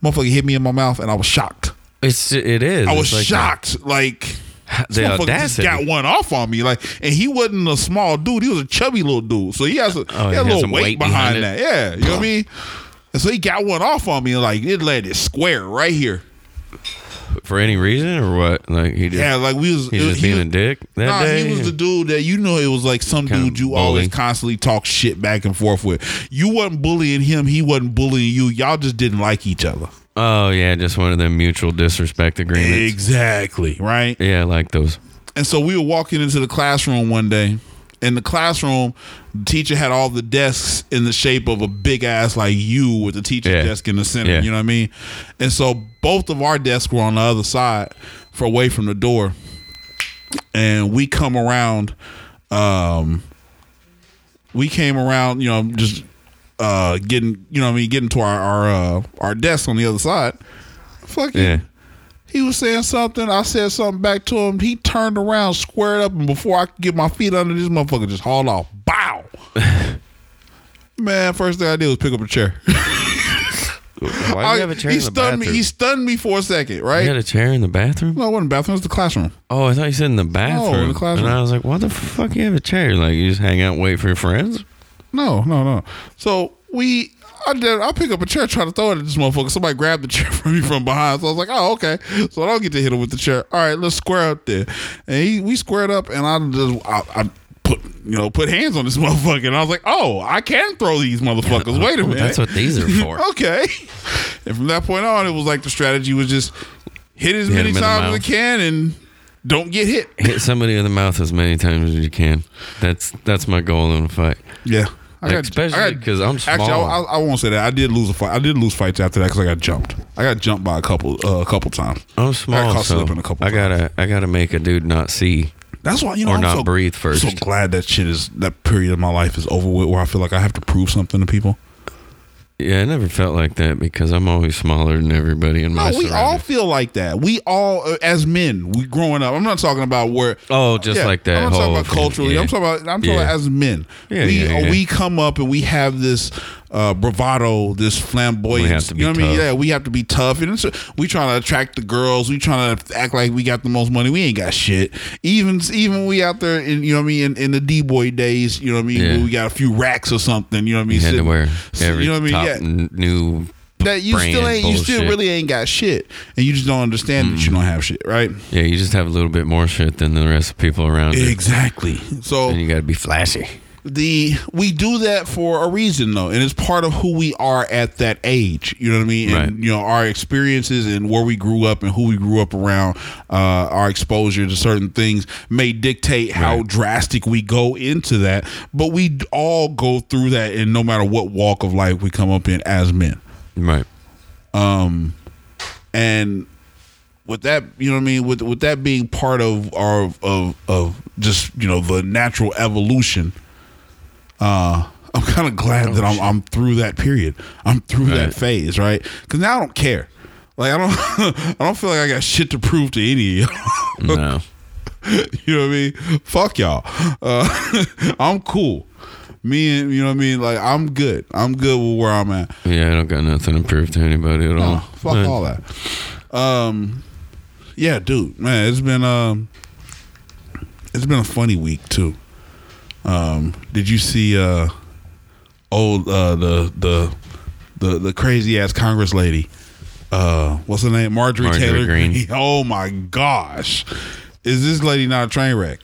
Motherfucker hit me in my mouth, and I was shocked. It's it is. I was like shocked. like this The motherfucker just audacity. got one off on me. Like, and he wasn't a small dude. He was a chubby little dude. So he has a, Oh, he he had a little weight, weight behind, behind that. Yeah, you know what I mean. And so he got one off on me, and like it landed square right here. For any reason or what? Like he just Yeah, like we was. he's just he being was- a dick that Nah, day. he was the dude that you know. It was like some Kinda dude you always constantly talk shit back and forth with. You wasn't bullying him. He wasn't bullying you. Y'all just didn't like each other. oh yeah, just one of them mutual disrespect agreements. Exactly. Right. Yeah, I like those. And so we were walking into the classroom one day. In the classroom, the teacher had all the desks in the shape of a big ass like you with the teacher Yeah. desk in the center. Yeah. You know what I mean? And so both of our desks were on the other side, for away from the door. And we come around, um, we came around, you know, just uh getting, you know, what I mean, getting to our our uh, our desk on the other side. Fucking Yeah. He was saying something. I said something back to him. He turned around, squared up, and before I could get my feet under this motherfucker, just hauled off. Bow. Man, first thing I did was pick up a chair. Why do you have a chair he in the stunned bathroom? me. He stunned me for a second, right? You had a chair in the bathroom? no, it wasn't bathroom. It was the classroom. Oh, I thought you said in the bathroom. In the classroom. And I was like, why the fuck you have a chair? Like you just hang out and wait for your friends? No, no, no. So we, I did. I pick up a chair, try to throw it at this motherfucker. Somebody grabbed the chair from me from behind. So I was like, oh, okay. So I don't get to hit him with the chair. All right, let's square up there. And he, we squared up, and I just, I, I put, you know, put hands on this motherfucker. And I was like, oh, I can throw these motherfuckers. Wait a minute. That's what these are for. okay. And from that point on, it was like the strategy was just hit as Hit many him in the times as I mouth. can and don't get hit. Hit somebody in the mouth as many times as you can. That's that's my goal in a fight. Yeah. I Like, especially 'cause I'm Actually, I, small. I, I won't say that. I did lose a fight. I did lose fights after that because I got jumped. I got jumped by a couple, uh, a couple times. I'm I small, got caught so slipping a couple I gotta I gotta make a dude not see. That's why you know Or I'm not so, breathe first. So glad that shit is that period of my life is over with, where I feel like I have to prove something to people. Yeah, I never felt like that because I'm always smaller than everybody in my No, we all feel like that. We all, uh, as men, we growing up. I'm not talking about where. Oh, just Yeah, like that I'm talking about thing, culturally. yeah. I'm talking about. I'm talking Yeah. about as men. Yeah, we yeah, yeah. we come up and we have this uh, bravado, this flamboyance. To you know what I mean? Yeah, we have to be tough, and we trying to attract the girls. We trying to act like we got the most money. We ain't got shit. Even even we out there in you know what I mean in, in the d boy days. You know what I mean? Yeah. Where we got a few racks or something. You know what I mean? You had to wear every you know what I mean? Yeah new that you still ain't you still really ain't got shit and you just don't understand that you don't have shit right Yeah, you just have a little bit more shit than the rest of people around you. exactly so And you gotta be flashy. The we do that for a reason though and it's part of who we are at that age you know what i mean and Right. you know our experiences and where we grew up and who we grew up around uh our exposure to certain things may dictate how Right. drastic we go into that but we all go through that and no matter what walk of life we come up in as men Right. Um and with that, you know what I mean. With with that being part of our of of just you know the natural evolution. Uh, I'm kind of glad that I'm I'm through that period. I'm through that phase, right? Because now I don't care. Like I don't I don't feel like I got shit to prove to any of y'all. No. you know what I mean? Fuck y'all. Uh, I'm cool. Me and you know what I mean. Like I'm good. I'm good with where I'm at. Yeah, I don't got nothing to prove to anybody at all. Fuck all that. Um, yeah, dude, man, it's been um, it's been a funny week too. Um, did you see uh, old uh the the the the crazy ass Congress lady? Uh, what's her name? Marjorie, Marjorie Taylor Greene. Oh my gosh, is this lady not a train wreck?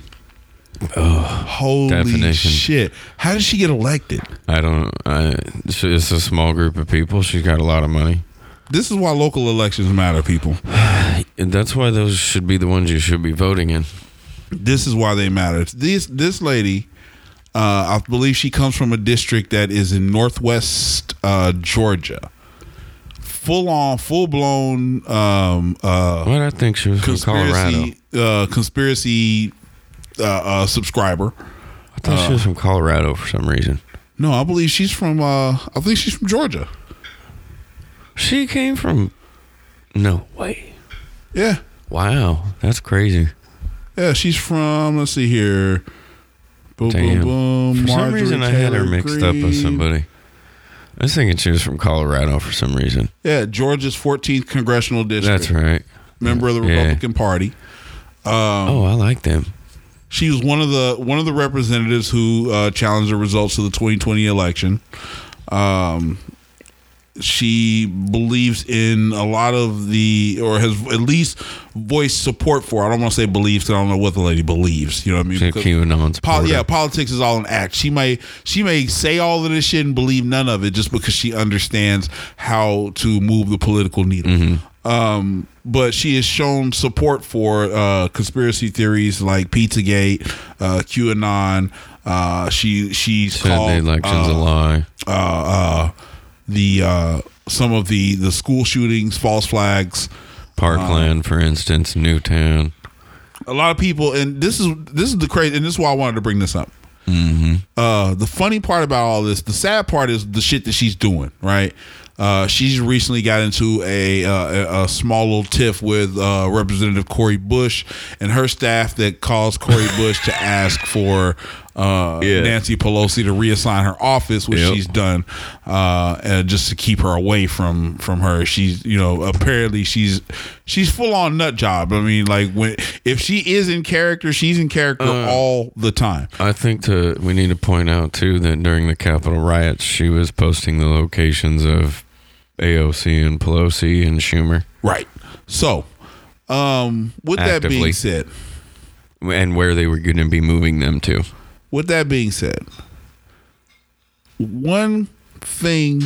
Holy definition. shit! How did she get elected? I don't. I, it's a small group of people. She's got a lot of money. This is why local elections matter, people. And that's why those should be the ones you should be voting in. this is why they matter. This this lady, uh, I believe she comes from a district that is in northwest uh, Georgia. Full on, full blown um, uh, What I think she was from Colorado. conspiracy uh, conspiracy uh, uh, subscriber. I thought she was from Colorado for some reason. No, I believe she's from. Uh, I think she's from Georgia. She came from. No way. Yeah, Wow, that's crazy. yeah, she's from. Let's see here. Boom, Damn. boom, boom. For some Marjorie reason, I had her mixed up with Greene. somebody. I was thinking she was from Colorado for some reason. Yeah, Georgia's 14th congressional district. That's right. Member of the Yeah. Republican Party. oh, I like them. She was one of the one of the representatives who uh, challenged the results of the 2020 election. Um, she believes in a lot of the, or has at least voiced support for. I don't want to say believes. 'cause I don't know what the lady believes. You know what I mean? She's Because QAnon pol- yeah, politics is all an act. She may she may say all of this shit and believe none of it just because she understands how to move the political needle. Mm-hmm. Um, but she has shown support for uh, conspiracy theories like Pizzagate, uh, QAnon. Uh, she she's Said called the election's uh, a lie. Uh, uh, the uh, some of the the school shootings, false flags. Parkland, for instance, Newtown. a lot of people and this is this is the crazy and this is why i wanted to bring this up uh the funny part about all this the sad part is the shit that she's doing right uh she's recently got into a uh, a, a small little tiff with uh representative cori bush and her staff that caused cori bush to ask for uh Yeah. nancy pelosi to reassign her office which Yep. she's done uh and just to keep her away from from her she's you know apparently she's she's full on nut job i mean like when if she is in character she's in character Uh. all the time I think to we need to point out too that during the Capitol riots, she was posting the locations of AOC and Pelosi and Schumer, right so um with that Actively. being said and where they were going to be moving them to. With that being said one thing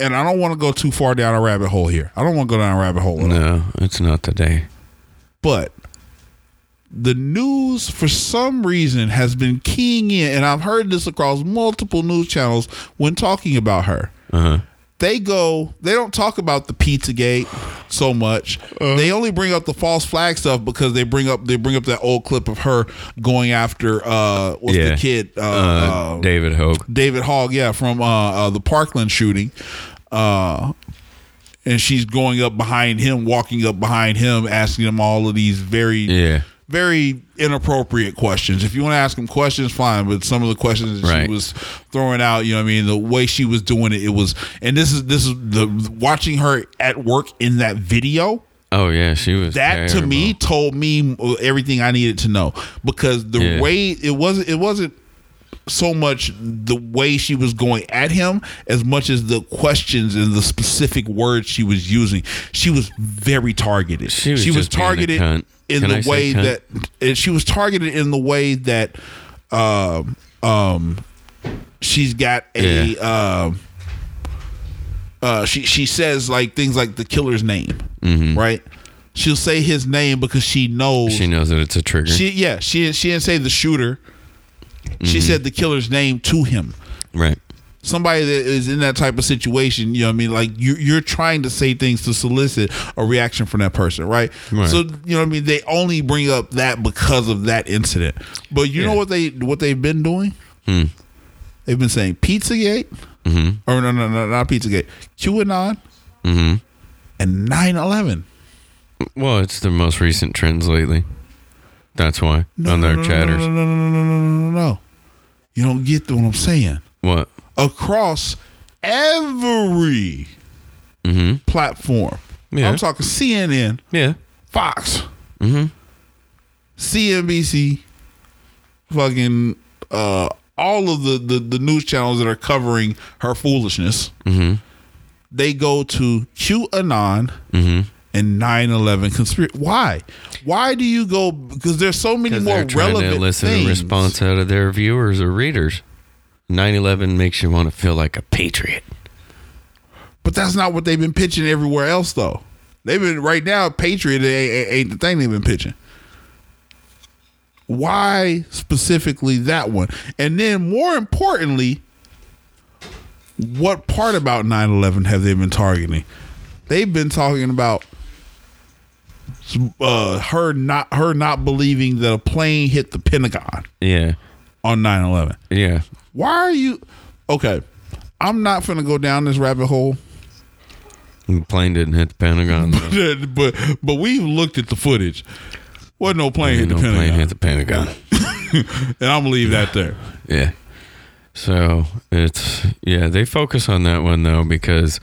and i don't want to go too far down a rabbit hole here i don't want to go down a rabbit hole. No, it's not today. but the news for some reason has been keying in and i've heard this across multiple news channels when talking about her Uh-huh. They go they don't talk about the pizzagate so much they only bring up the false flag stuff because they bring up they bring up that old clip of her going after uh what's Yeah. the kid uh, Uh, uh, David Hogue. David Hogg, yeah, from uh, uh, the Parkland shooting. Uh, and she's going up behind him, walking up behind him, asking him all of these very, Yeah. very inappropriate questions. If you want to ask him questions, fine. But some of the questions that Right. she was throwing out, you know, what I mean, the way she was doing it, it was, and this is this is the watching her at work in that video Oh yeah, she was. that to me told me everything I needed to know because the Yeah. way it wasn't it wasn't so much the way she was going at him as much as the questions and the specific words she was using. She was very targeted. She was being a targeted. In Can the say way that and she was targeted in the way that um um she's got a um uh she she says like things like the killer's name, right? She'll say his name because she knows Mm-hmm. She knows that it's a trigger. she yeah she she didn't say the shooter. She Mm-hmm. said the killer's name to him. right. Somebody that is in that type of situation, you know what I mean? Like you you're trying to say things to solicit a reaction from that person, right? Right. So, you know what I mean? They only bring up that because of that incident. But you know what they what they've been doing? Hmm. They've been saying Pizzagate, Mhm. or no, no, no, not Pizzagate, QAnon, Mhm. and 9/11. Well, it's the most recent trends lately. That's why on their no, no, chatters. No, no, no, no, no, no, no, no. You don't get what I'm saying. What? Across every Mm-hmm. platform. Yeah. I'm talking CNN, Yeah. Fox, Mm-hmm. CNBC, fucking uh, all of the, the the news channels that are covering her foolishness. Mm-hmm. They go to QAnon Mm-hmm. and 9/11 conspiracy. Why? Why do you go? Because there's so many more relevant to elicit things. response out of their viewers or readers. 9/11 makes you want to feel like a patriot. But that's not what they've been pitching everywhere else, though. They've been right now. Patriot ain't, ain't- the thing they've been pitching. Why specifically that one? And then, more importantly, what part about 9-11 have they been targeting? They've been talking about uh, her not her not believing that a plane hit the Pentagon Yeah. On 9-11. Yeah. Why are you okay? I'm not gonna go down this rabbit hole. The plane didn't hit the Pentagon. though. but but we've looked at the footage. Wasn't no plane hit the no plane Pentagon, hit the Pentagon. and I'm gonna leave that there. Yeah. So it's yeah, they focus on that one though because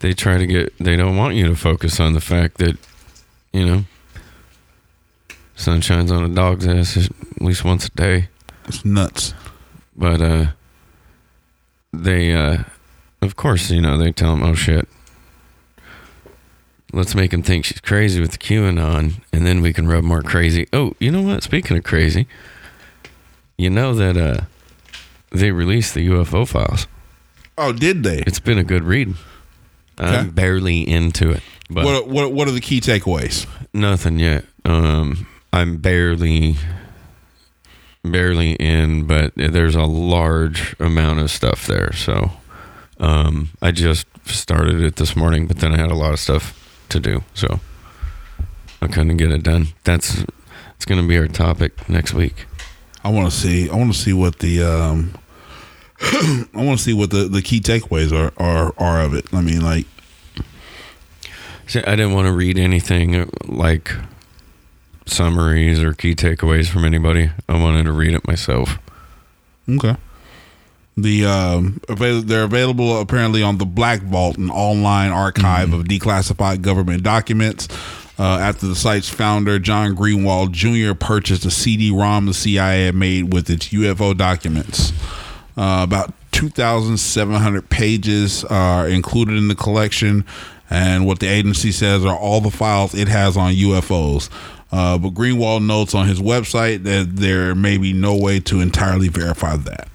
they try to get they don't want you to focus on the fact that, you know, sun shines on a dog's ass at least once a day. It's nuts. But uh they uh of course, you know, they tell him, "Oh shit. Let's make him think she's crazy with the QAnon and then we can rub more crazy." Oh, you know what? Speaking of crazy, you know that uh they released the UFO files. Oh, did they? It's been a good read. I'm barely into it, but What what what are the key takeaways? nothing yet. Um, I'm barely, barely in, but there's a large amount of stuff there. So, um, I just started it this morning, but then I had a lot of stuff to do, so I couldn't get it done. That's it's going to be our topic next week. I want to see. I want to see what the um. I want to see what the, the key takeaways are, are are of it. I mean, like, See, I didn't want to read anything uh, like summaries or key takeaways from anybody. I wanted to read it myself. okay. The um, they're available apparently on the Black Vault, an online archive of declassified government documents. Uh, after the site's founder John Greenwald Jr. purchased a CD-ROM the CIA had made with its UFO documents. Uh, about 2,700 pages are included in the collection, and what the agency says are all the files it has on UFOs. Uh, but Greenwald notes on his website that there may be no way to entirely verify that.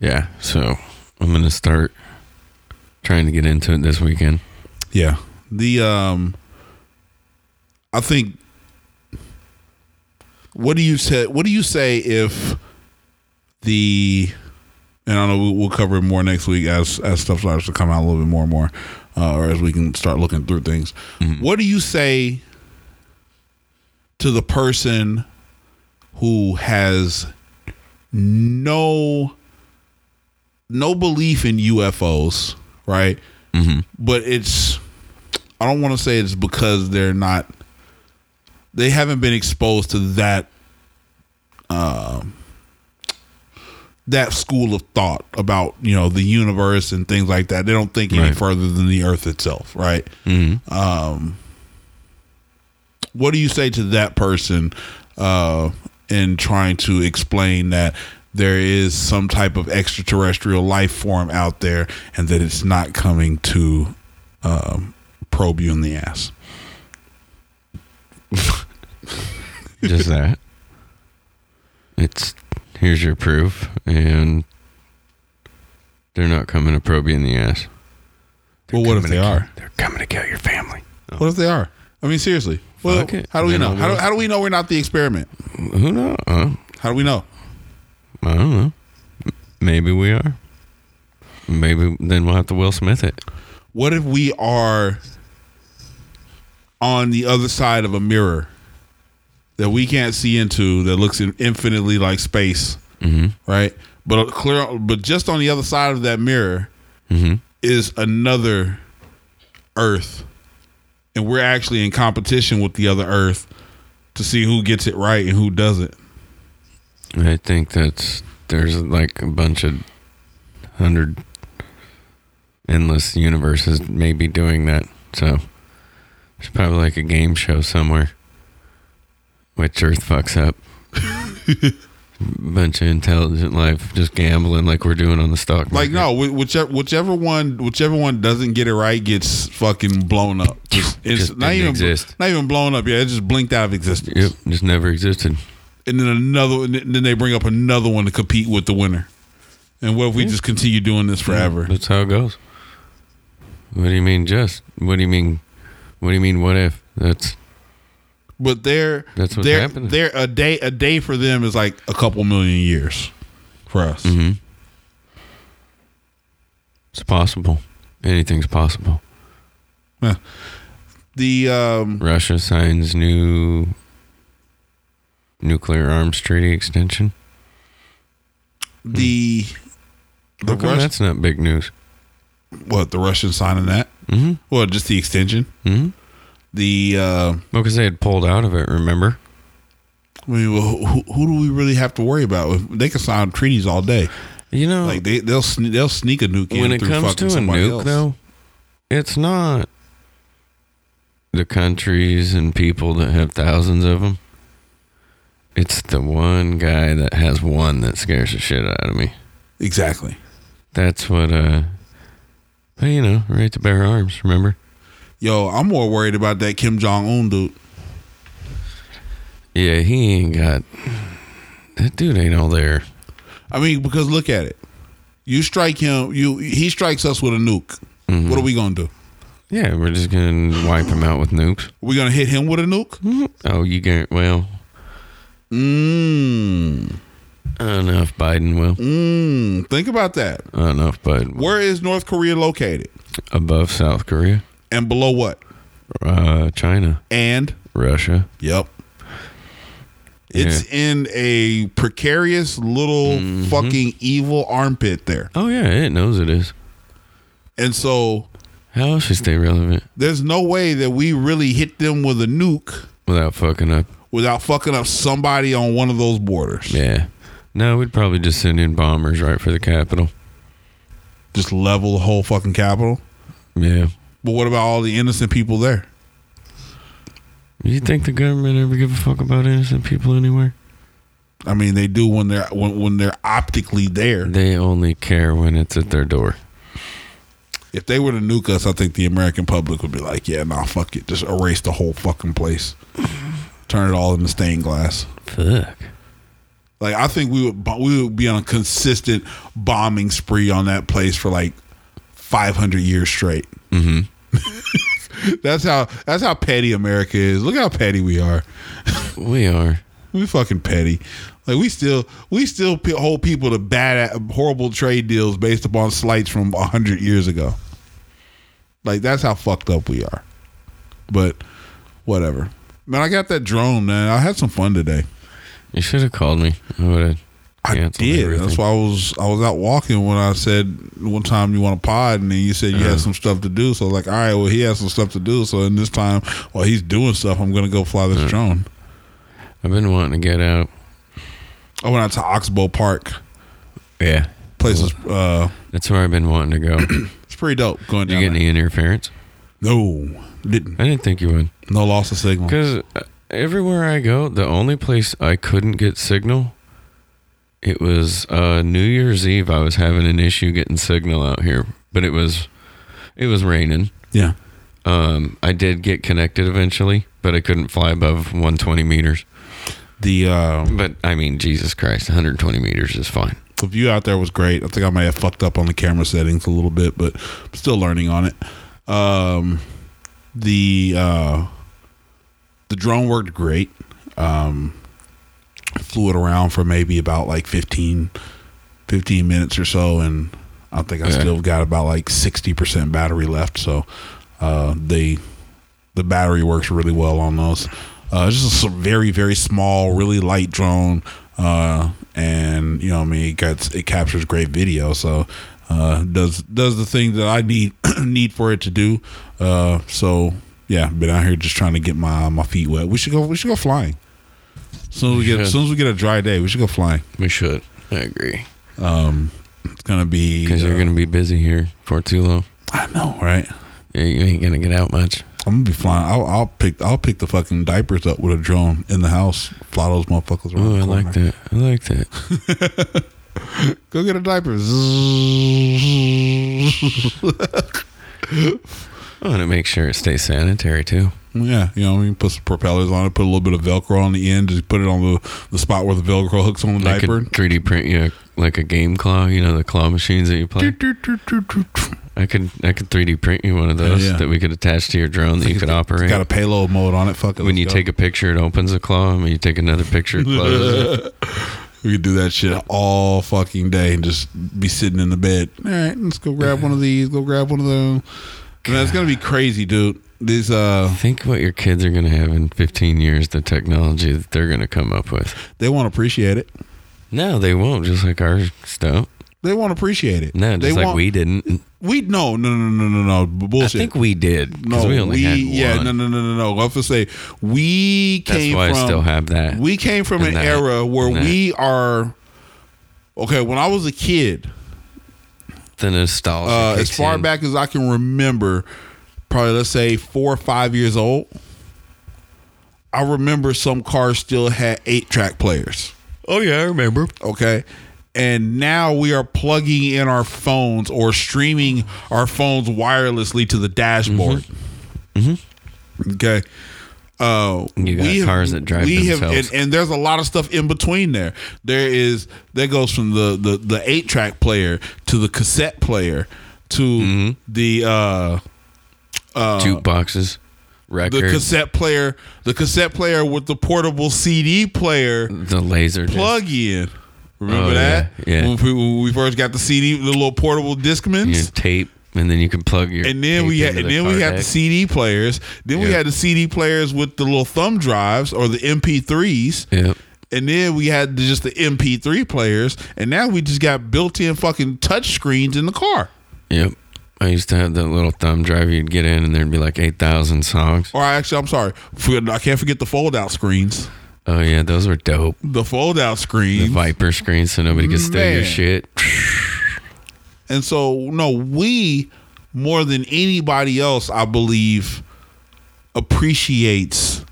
Yeah, so I'm gonna start trying to get into it this weekend. Yeah. The um I think what do you say what do you say if the and I know we'll, cover it more next week as as stuff starts to come out a little bit more and more uh, or as we can start looking through things. What do you say to the person who has no no belief in UFOs, right? But it's I don't want to say it's because they're not they haven't been exposed to that um that school of thought about you know the universe and things like that. They don't think any further than the Earth itself, right? Um, what do you say to that person uh, in trying to explain that there is some type of extraterrestrial life form out there and that it's not coming to um, probe you in the ass? Just that. It's here's your proof, and they're not coming to probe you in the ass. Well, what if they kill- are? They're coming to kill your family. What if they are? I mean, seriously. Well, it. how do we know? How do, how do we know we're not the experiment? Who knows? Uh, How do we know? I don't know. Maybe we are. Maybe then we'll have to Will Smith it. What if we are on the other side of a mirror that we can't see into that looks infinitely like space, Mm-hmm. right? But clear, but just on the other side of that mirror Mm-hmm. is another Earth, and we're actually in competition with the other Earth to see who gets it right and who doesn't. I think that's there's like a bunch of hundred endless universes maybe doing that. So there's probably like a game show somewhere which Earth fucks up. bunch of intelligent life just gambling like we're doing on the stock market. Like no, whichever whichever one whichever one doesn't get it right gets fucking blown up. Just, it's Just not didn't even exist. not even blown up. Yeah, it just blinked out of existence. Yep, just never existed. And then another, and then they bring up another one to compete with the winner. And what if we just continue doing this forever? That's how it goes. What do you mean just? What do you mean what do you mean what if? That's But they're That's what's they're, happening. They're a day a day for them is like a couple million years for us. Mm-hmm. it's possible. Anything's possible. The um, Russia signs new nuclear arms treaty extension. the the How come Rus- that's not big news? what the Russians signing that? Mm-hmm. Well, just the extension. Mm-hmm. The uh, Well, because they had pulled out of it. Remember? I mean, well, who, who do we really have to worry about? They can sign treaties all day. You know, Like they they'll sne- they'll sneak a nuke in it through comes fucking to a somebody nuke, else. though, it's not the countries and people that have thousands of them. It's the one guy that has one that scares the shit out of me. Exactly. That's what, uh, well, you know, right to bear arms, remember? Yo, I'm more worried about that Kim Jong Un dude. Yeah, he ain't got, that dude ain't all there. I mean, because look at it. You strike him. You he strikes us with a nuke. Mm-hmm. What are we gonna do? Yeah, we're just gonna wipe him out with nukes. We're we gonna hit him with a nuke? Mm-hmm. Oh, you get, well, Mmm. I don't know if Biden will. Mmm. Think about that. I don't know if Biden will. Where is North Korea located? Above South Korea, And below what? uh, China, And Russia. yep. It's in a precarious little Mm-hmm. fucking evil armpit there. Oh yeah, it knows it is. And so How else should stay relevant there's no way that we really hit them with a nuke without fucking up? without fucking up somebody on one of those borders. Yeah. No, we'd probably just send in bombers right for the capital. Just level the whole fucking capital. Yeah. But what about all the innocent people there? You think the government ever give a fuck about innocent people anywhere? I mean, they do when they're when, when they're optically there. They only care when it's at their door. If they were to nuke us, I think the American public would be like, "Yeah, nah, fuck it, just erase the whole fucking place, turn it all into stained glass." Fuck. Like, I think we would we would be on a consistent bombing spree on that place for like five hundred years straight. Mm-hmm. that's how that's how petty America is. Look how petty we are. We are. We fucking petty. Like we still we still hold people to bad horrible trade deals based upon slights from a hundred years ago. Like that's how fucked up we are. But whatever. Man, I got that drone, man. I had some fun today. You should have called me. I would have. I did. That's why I was I was out walking when I said one time you want to pod, and then you said you Uh-huh. had some stuff to do. So I was like, all right, well he has some stuff to do. So in this time while he's doing stuff, I'm gonna go fly this Uh-huh. drone. I've been wanting to get out. I went out to Oxbow Park. Yeah. Places, uh, That's where I've been wanting to go. It's pretty dope going you down get there. any interference? No, didn't. I didn't think you would. No loss of signal. Because everywhere I go, the only place I couldn't get signal, it was uh, New Year's Eve. I was having an issue getting signal out here, but it was it was raining. Yeah. Um, I did get connected eventually, but I couldn't fly above 120 meters. The uh, But I mean, Jesus Christ, 120 meters is fine. the view out there was great. I think I may have fucked up on the camera settings a little bit, but I'm still learning on it. Um, the uh, the drone worked great. Um, flew it around for maybe about like 15, 15 minutes or so, and I think I Yeah. still got about like 60% battery left. So uh, they the battery works really well on those. Uh, it's just a very very small, really light drone, uh, and you know, I mean, it gets it captures great video. So uh, does does the thing that I need need for it to do. Uh, so yeah, been out here just trying to get my my feet wet. We should go. We should go flying. As soon as we get as should. soon as we get a dry day, we should go flying. We should. I agree. It's gonna be Because you're uh, going to be busy here for too long. I know, right? You ain't going to get out much. I'm gonna be flying. I'll, I'll pick. I'll pick the fucking diapers up with a drone in the house. Fly those motherfuckers around. Oh, I like that. I like that. Go get a diaper. I want to make sure it stays sanitary too. yeah, you know, you put some propellers on it. Put a little bit of Velcro on the end. Just put it on the the spot where the Velcro hooks on the I diaper. could 3D print you like a game claw. You know the claw machines that you play. I could I could 3D print you one of those yeah. that we could attach to your drone that you could operate. Got a payload mode on it. Fuck it. when you go. take a picture, it opens the claw. and When you take another picture, it closes it. We could do that shit all fucking day and just be sitting in the bed. All right, let's go grab one of these. Go grab one of them. It's gonna be crazy, dude. These uh, Think what your kids are going to have in 15 years, the technology that they're going to come up with. they won't appreciate it. No, they won't, just like our stuff. They won't appreciate it. No, they just like won't- we didn't. We no no no no no no b- I bullshit. think we did no, we only had one. yeah no no no no no. Was gonna say we came. That's why from I still have that. we came from an that. era where we are okay. When I was a kid, the nostalgia. uh, as far in. back as I can remember, probably let's say four or five years old. I remember some cars still had eight track players. Oh yeah, I remember. Okay. And now we are plugging in our phones or streaming our phones wirelessly to the dashboard. Okay. Uh. You got we have- that drive we have, and, and there's a lot of stuff in between there. There is that goes from the the the eight track player to the cassette player to Mm-hmm. the uh uh, Jukeboxes, the records, the cassette player, the cassette player with the portable CD player the laser disc. plug in. Remember Oh, that? yeah, yeah. When, we, when we first got the CD, the little portable Discmans. you tape, and then you can plug your. And then we had, and the then we had the. CD players. Then we had the CD players with the little thumb drives or the MP3s. Yep. And then we had the, just the MP3 players. And now we just got built-in fucking touch screens in the car. Yep. I used to have that little thumb drive you'd get in, and there'd be like eight thousand songs. Or actually, I'm sorry, I can't forget the fold-out screens. Oh yeah, those were dope. The fold-out screens, The. Viper screen, so nobody could steal your shit. And so, no, we more than anybody else, I believe, appreciates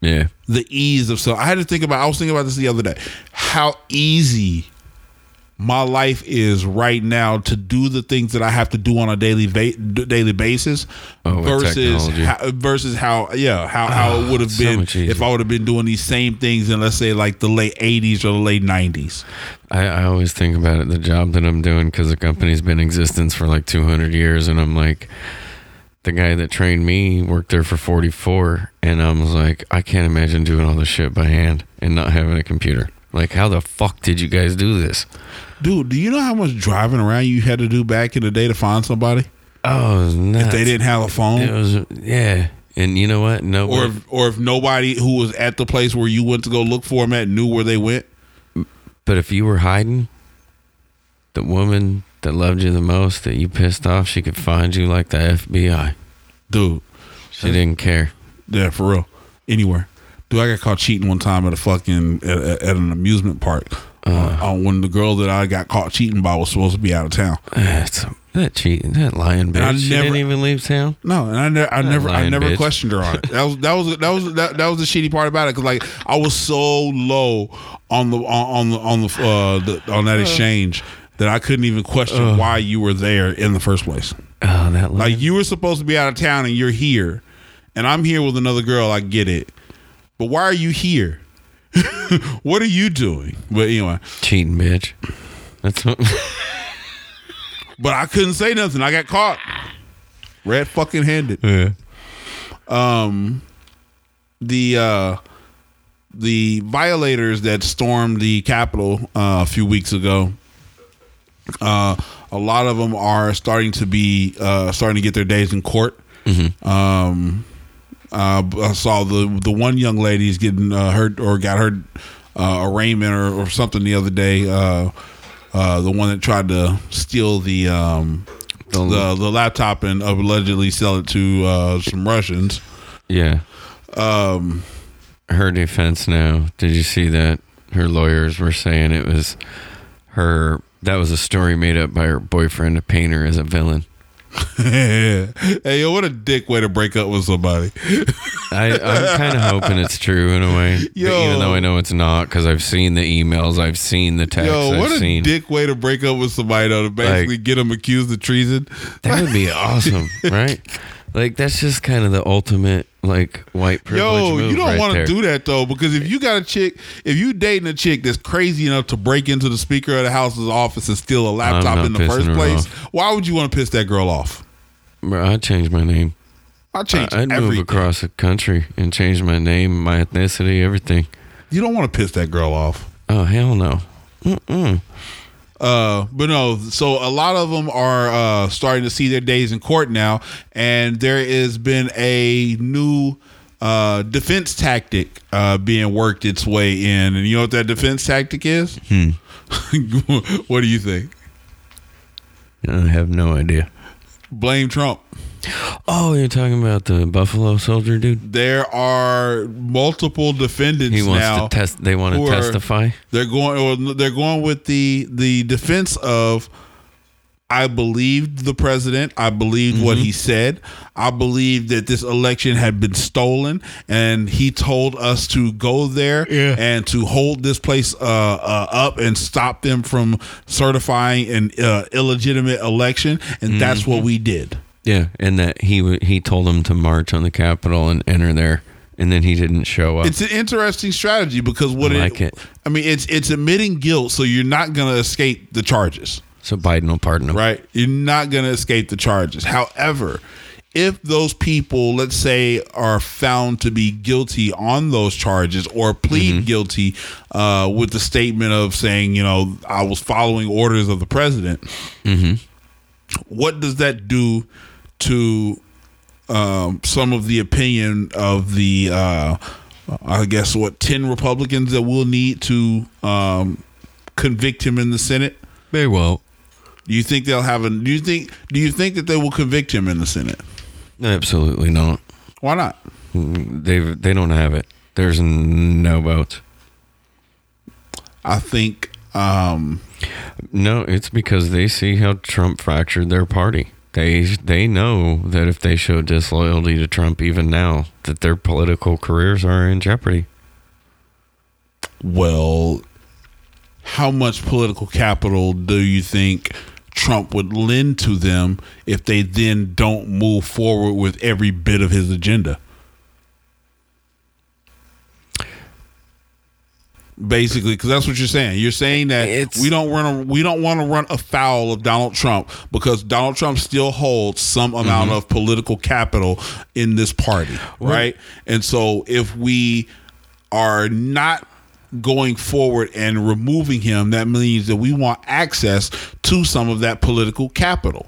Yeah. the ease of so. I had to think about. I was thinking about this the other day. How easy my life is right now to do the things that I have to do on a daily daily basis Oh, versus how, versus how yeah how how it would have ah, been much easier. if I would have been doing these same things in let's say like the late '80s or the late '90s. I, I always think about it, the job that I'm doing, because the company's been in existence for like 200 years, and I'm like, the guy that trained me worked there for 44, and I was like, I can't imagine doing all this shit by hand and not having a computer. Like, how the fuck did you guys do this? Dude, do you know how much driving around you had to do back in the day to find somebody Oh, it was nuts. if they didn't have a phone? It was, yeah. And you know what? No, or if, or if nobody who was at the place where you went to go look for them at knew where they went. But if you were hiding, the woman that loved you the most, that you pissed off, she could find you like the FBI. Dude, She didn't care. yeah, for real, anywhere. Dude, I got caught cheating one time at a fucking at, at at an amusement park. Uh, uh, when the girl that I got caught cheating by was supposed to be out of town. That's that cheating, that lying bitch. I she didn't even leave town. No, and I, ne- I never, I never bitch. questioned her on it. That was that was that was that, that was the shitty part about it because like I was so low on the on, on the on the, uh, the on that exchange that I couldn't even question why you were there in the first place. Oh, that lying. Like you were supposed to be out of town and you're here, and I'm here with another girl. I get it, but why are you here? what are you doing? But anyway, cheating bitch. That's what. but I couldn't say nothing. I got caught, red fucking handed. yeah. um the uh the violators that stormed the capitol uh, a few weeks ago Uh, a lot of them are starting to be uh, starting to get their days in court. Um, uh, I saw the the one young lady is getting uh, hurt or got her uh, arraignment or, or something the other day. Uh, uh, the one that tried to steal the um, the, the laptop and allegedly sell it to uh, some Russians. Yeah. Um, her defense now. Did you see that? Her lawyers were saying it was her. That was a story made up by her boyfriend to paint her as a villain. hey, yo, what a dick way to break up with somebody. I, I'm kind of hoping it's true in a way, Yo. even though I know it's not because I've seen the emails, I've seen the texts, Yo, what I've a seen. dick way to break up with somebody though to basically Like- get them accused of treason. That would be awesome, right? Like that's just kind of the ultimate like white privilege Yo, you don't right want to do that though, because if you got a chick, if you dating a chick that's crazy enough to break into the Speaker of the House's office and steal a laptop in the first place, off. why would you want to piss that girl off? Bro, I'd change my name. I change I'd move across the country and change my name, my ethnicity, everything. You don't want to piss that girl off. Oh hell no. Mm-mm. Uh, but no, so a lot of them are uh, starting to see their days in court now, and there has been a new uh, defense tactic uh, being worked its way in. And you know what that defense tactic is? Hmm. what do you think? I have no idea. Blame Trump. Oh, you're talking about the Buffalo soldier dude? There are multiple defendants He wants now. to test. They want to are- testify. They're going. Or they're going with the the defense of. I believed the president. I believed what he said. I believed that this election had been stolen, and he told us to go there and to hold this place uh, uh, up and stop them from certifying an uh, illegitimate election. And that's what we did. Yeah, and that he he told them to march on the Capitol and enter there, and then he didn't show up. It's an interesting strategy because what I like it. I mean, it's it's admitting guilt, so you're not going to escape the charges. so Biden will pardon him. right? You're not going to escape the charges. However, if those people, let's say, are found to be guilty on those charges or plead guilty uh, with the statement of saying, you know, I was following orders of the president, what does that do to um, some of the opinion of the, uh, I guess, what, 10 Republicans that we'll need to um, convict him in the Senate? Very well. Do you think they'll have a? Do you think? Do you think that they will convict him in the Senate? Absolutely not. Why not? They they don't have it. There's no votes. I think. um No, it's because they see how Trump fractured their party. They they know that if they show disloyalty to Trump even now, that their political careers are in jeopardy. Well, how much political capital do you think Trump would lend to them if they then don't move forward with every bit of his agenda? Basically, because that's what you're saying. You're saying that It's- we don't run a, we don't want to run afoul of Donald Trump because Donald Trump still holds some mm-hmm. amount of political capital in this party, right? And so if we are not going forward and removing him, that means that we want access to some of that political capital.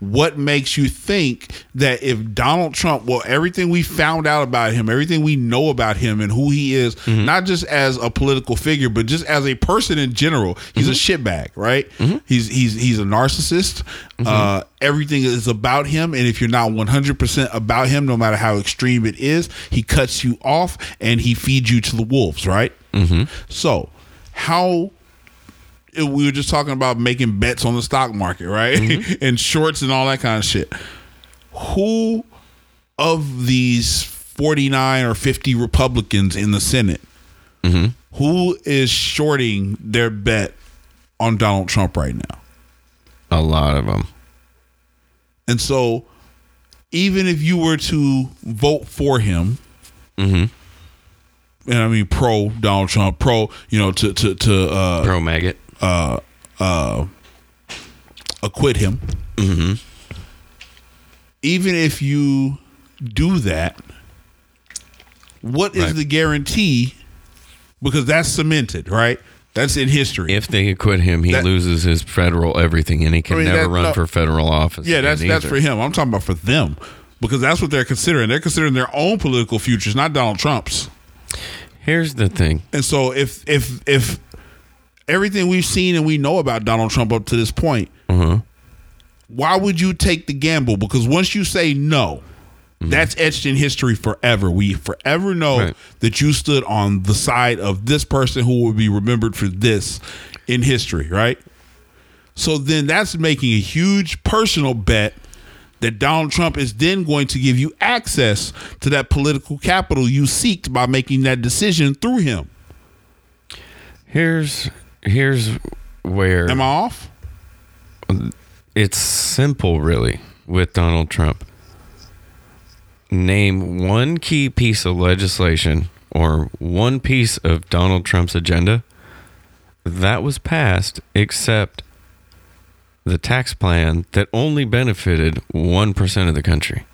What makes you think that if Donald Trump, well, everything we found out about him, everything we know about him and who he is, mm-hmm. not just as a political figure, but just as a person in general, he's a mm-hmm. shitbag, right? Mm-hmm. He's he's he's a narcissist. Uh, everything is about him, and if you're not 100 percent about him, no matter how extreme it is, he cuts you off and he feeds you to the wolves, right? So, how we were just talking about making bets on the stock market, right? Mm-hmm. and shorts and all that kind of shit. Who of these 49 or 50 Republicans in the Senate, mm-hmm. who is shorting their bet on Donald Trump right now? A lot of them. And so, even if you were to vote for him, mm-hmm. and I mean pro Donald Trump, pro, you know, to to to uh, Pro maggot. Uh, uh, acquit him. Even if you do that, what is Right. the guarantee? Because that's cemented, right? That's in history. If they acquit him, he That- loses his federal everything, and he can I mean, never that- run no. for federal office. yeah, that's again that's for him. I'm talking about for them because that's what they're considering. They're considering their own political futures, not Donald Trump's. Here's the thing. And so if if if everything we've seen and we know about Donald Trump up to this point, Uh-huh. why would you take the gamble? Because once you say no, that's etched in history forever. We forever know Right. that you stood on the side of this person who will be remembered for this in history, right? So then that's making a huge personal bet that Donald Trump is then going to give you access to that political capital you seeked by making that decision through him. Here's here's where Am I off? it's simple, really, with Donald Trump. Name one key piece of legislation or one piece of Donald Trump's agenda that was passed, except the tax plan that only benefited 1% of the country.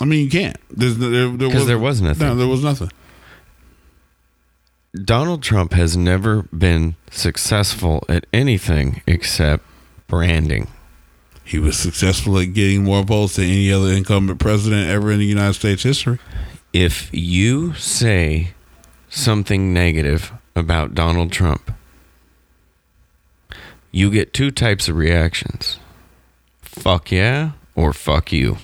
I mean, you can't. There's there, there 'Cause there was nothing. No, there was nothing. Donald Trump has never been successful at anything except branding. He was successful at getting more votes than any other incumbent president ever in the United States history. if you say something negative about Donald Trump, you get two types of reactions fuck yeah or fuck you.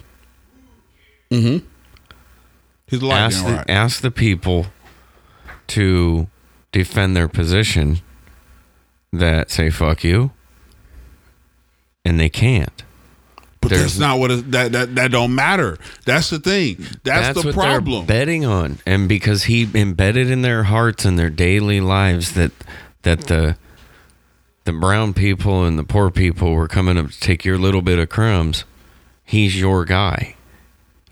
Mm-hmm. He's like Ask right. ask the people to defend their position that say fuck you, and they can't. but there's- that's not what it, that that that don't matter. That's the thing. That's, the what problem. they're betting on, and because he embedded in their hearts and their daily lives that that the the brown people and the poor people were coming up to take your little bit of crumbs. He's your guy.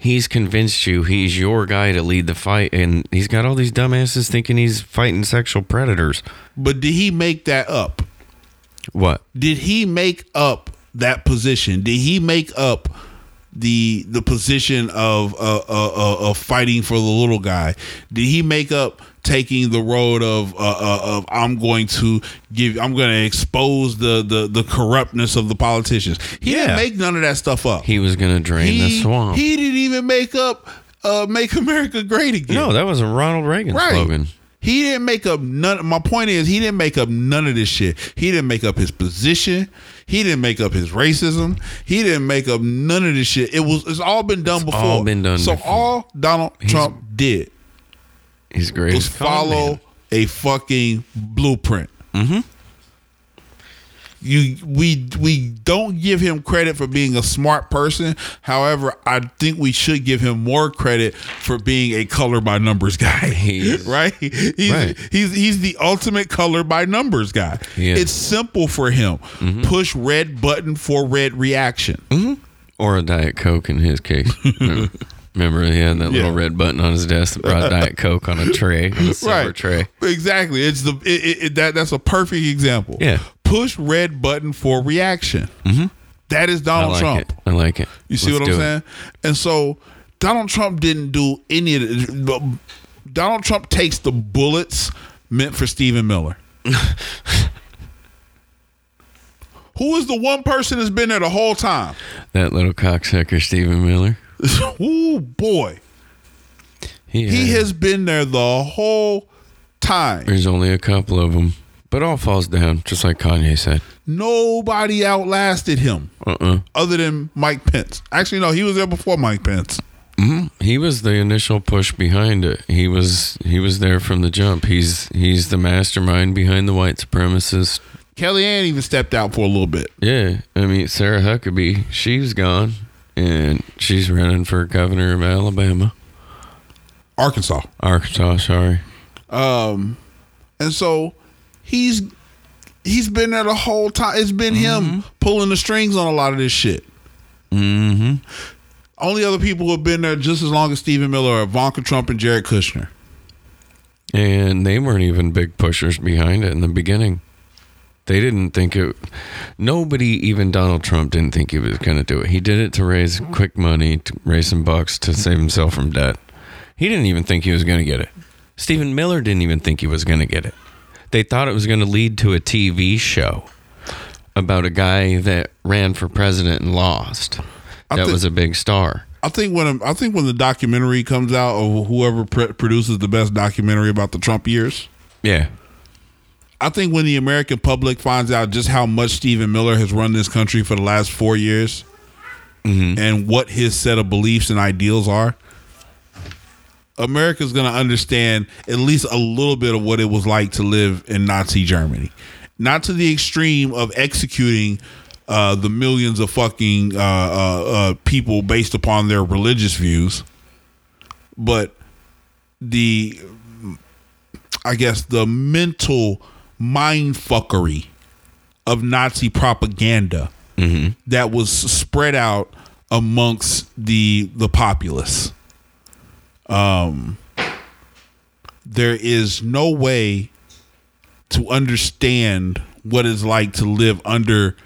He's convinced you he's your guy to lead the fight, and he's got all these dumbasses thinking he's fighting sexual predators. But did he make that up? What? Did he make up that position? Did he make up the the position of uh, uh, uh, of fighting for the little guy? Did he make up taking the road of uh, uh, of I'm going to give I'm going to expose the the the corruptness of the politicians? He Yeah. didn't make none of that stuff up. He was going to drain the swamp. He didn't even make up uh, "Make America Great Again." no, that was a Ronald Reagan right. slogan. He didn't make up none. My point is, he didn't make up none of this shit. He didn't make up his position. He didn't make up his racism. He didn't make up none of this shit. It was. It's all been done before. all been done So before. all Donald Trump did He's great. was follow a fucking blueprint. Mm-hmm. You we we don't give him credit for being a smart person. However, I think we should give him more credit for being a color by numbers guy. He is. right? He's, Right. he's he's the ultimate color by numbers guy. Is. It's simple for him. Push red button for red reaction. or a Diet Coke in his case. Remember, he had that little red button on his desk that brought Diet Coke on a tray, on a silver right. tray. Exactly. It's the it, it, it- that that's a perfect example. Yeah. Push red button for reaction. Mm-hmm. That is I Donald like Trump. I like it. You see Let's what I'm saying? And so Donald Trump didn't do any of it. but Donald Trump takes the bullets meant for Stephen Miller. Who is the one person that's been there the whole time? That little cocksucker, Stephen Miller. Ooh, boy. He, He has been there the whole time. There's only a couple of them, but all falls down, just like Kanye said. Nobody outlasted him Uh uh other than Mike Pence. Actually, no, he was there before Mike Pence. Hmm. He was the initial push behind it. He was he was there from the jump. He's he's the mastermind behind the white supremacist. Kellyanne even stepped out for a little bit. Yeah, I mean Sarah Huckabee, she's gone, and she's running for governor of Alabama, Arkansas. Arkansas. Sorry. Um, and so he's he's been there the whole time. It's been him pulling the strings on a lot of this shit. Mm-hmm. Only other people who have been there just as long as Stephen Miller are Ivanka Trump and Jared Kushner. And they weren't even big pushers behind it in the beginning. They didn't think it. Nobody, even Donald Trump, didn't think he was going to do it. He did it to raise quick money, to raise some bucks to save himself from debt. He didn't even think he was going to get it. Stephen Miller didn't even think he was going to get it. They thought it was going to lead to a TV show about a guy that ran for president and lost. That was a big star. I think when I think when the documentary comes out of whoever pr- produces the best documentary about the Trump years, Yeah. I think when the American public finds out just how much Stephen Miller has run this country for the last four years and what his set of beliefs and ideals are, America's going to understand at least a little bit of what it was like to live in Nazi Germany. Not to the extreme of executing uh, the millions of fucking uh, uh, uh, people based upon their religious views, but the I guess the mental mind fuckery of Nazi propaganda that was spread out amongst the the populace. Um, there is no way to understand what it's like to live under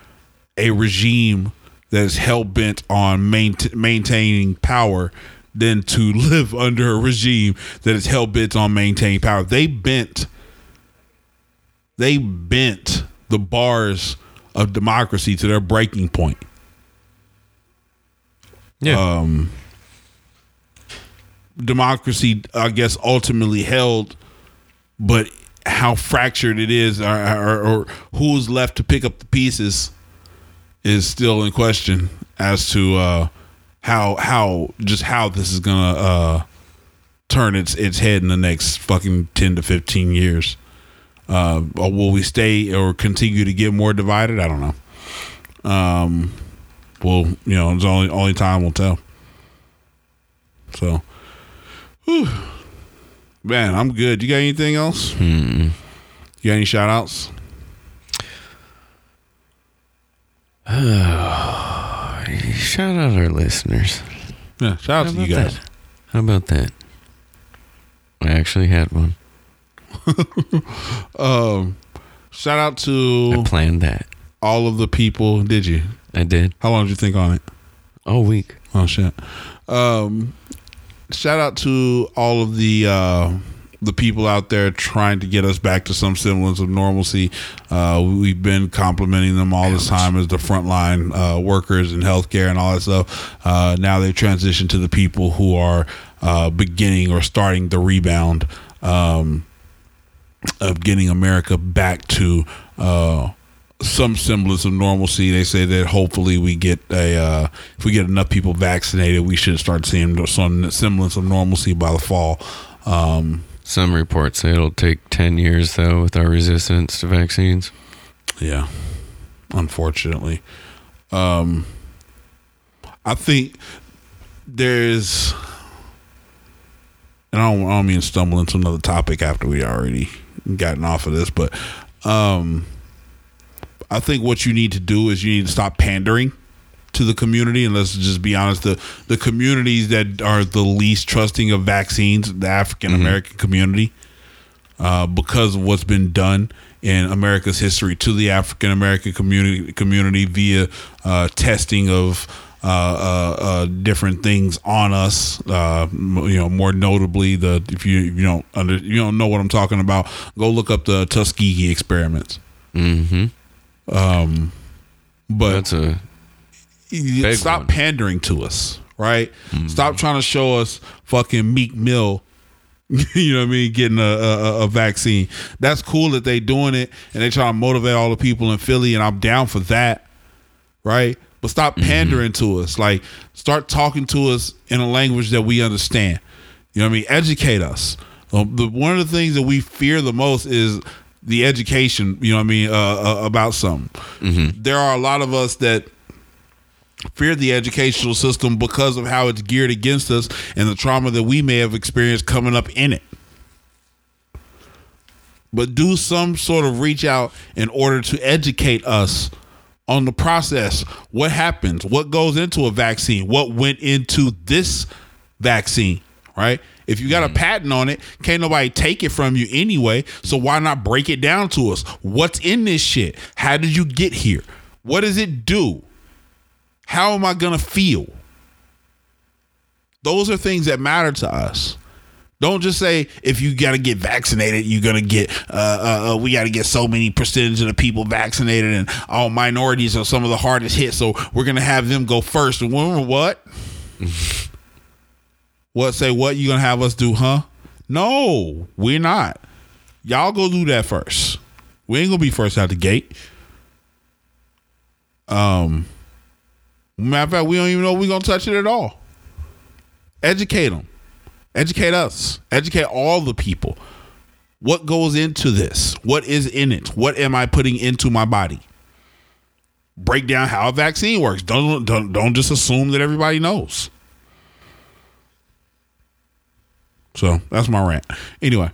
a regime that is hell bent on main- maintaining power than to live under a regime that is hell bent on maintaining power. They bent they bent the bars of democracy to their breaking point. Yeah. Um democracy I guess ultimately held but how fractured it is or, or, or who's left to pick up the pieces is still in question as to uh how how just how this is gonna uh turn its its head in the next fucking 10 to 15 years uh or will we stay or continue to get more divided i don't know um well you know it's only only time will tell so whew. man i'm good you got anything else you got any shout outs Shout out our listeners. yeah shout out How to you guys that? How about that? I actually had one. um shout out to I planned that. all of the people did you I did how long did you think on it all week. Oh shit. Um shout out to all of the uh the people out there trying to get us back to some semblance of normalcy. Uh, we've been complimenting them all this time as the frontline uh, workers in healthcare and all that stuff. Uh, now they've transitioned to the people who are uh, beginning or starting the rebound um, of getting America back to uh, some semblance of normalcy. They say that hopefully we get a uh, if we get enough people vaccinated, we should start seeing some semblance of normalcy by the fall. Um, Some reports say it'll take 10 years, though, with our resistance to vaccines. yeah, unfortunately, um, I think there's. And I don't, I don't mean to stumble into another topic after we already gotten off of this, but um, I think what you need to do is you need to stop pandering to the community, and let's just be honest the the communities that are the least trusting of vaccines, the African American community, uh, because of what's been done in America's history to the African American community community via uh, testing of. Uh, uh, uh, different things on us. Uh, you know, more notably, the if you if you don't under you don't know what I'm talking about, go look up the Tuskegee experiments. Mm-hmm. Um, but That's a stop one. Mm-hmm. pandering to us, right? Stop trying to show us fucking Meek Mill. you know what I mean? Getting a, a, a vaccine. That's cool that they doing it and they trying to motivate all the people in Philly, and I'm down for that, right? But stop Mm-hmm. pandering to us. Like, start talking to us in a language that we understand. You know what I mean? Educate us. Um, the one of the things that we fear the most is the education. You know what I mean uh, uh, about something. Mm-hmm. There are a lot of us that fear the educational system because of how it's geared against us and the trauma that we may have experienced coming up in it. But do some sort of reach out in order to educate us on the process. What happens? What goes into a vaccine? What went into this vaccine? Right? If you got a mm. patent on it, can't nobody take it from you anyway. So why not break it down to us? What's in this shit? How did you get here? What does it do? How am I going to feel? Those are things that matter to us. Don't just say if you got to get vaccinated, you're gonna get. Uh, uh, uh, we got to get so many percentage of the people vaccinated, and all minorities are some of the hardest hit. So we're gonna have them go first. What? what say what you gonna have us do? Huh? No, we're not. Y'all go do that first. We ain't gonna be first out the gate. Um, matter of fact, we don't even know we're gonna touch it at all. Educate them. Educate us. Educate all the people. What goes into this? What is in it? What am I putting into my body? Break down how a vaccine works. Don't don't don't just assume that everybody knows. So that's my rant. Anyway,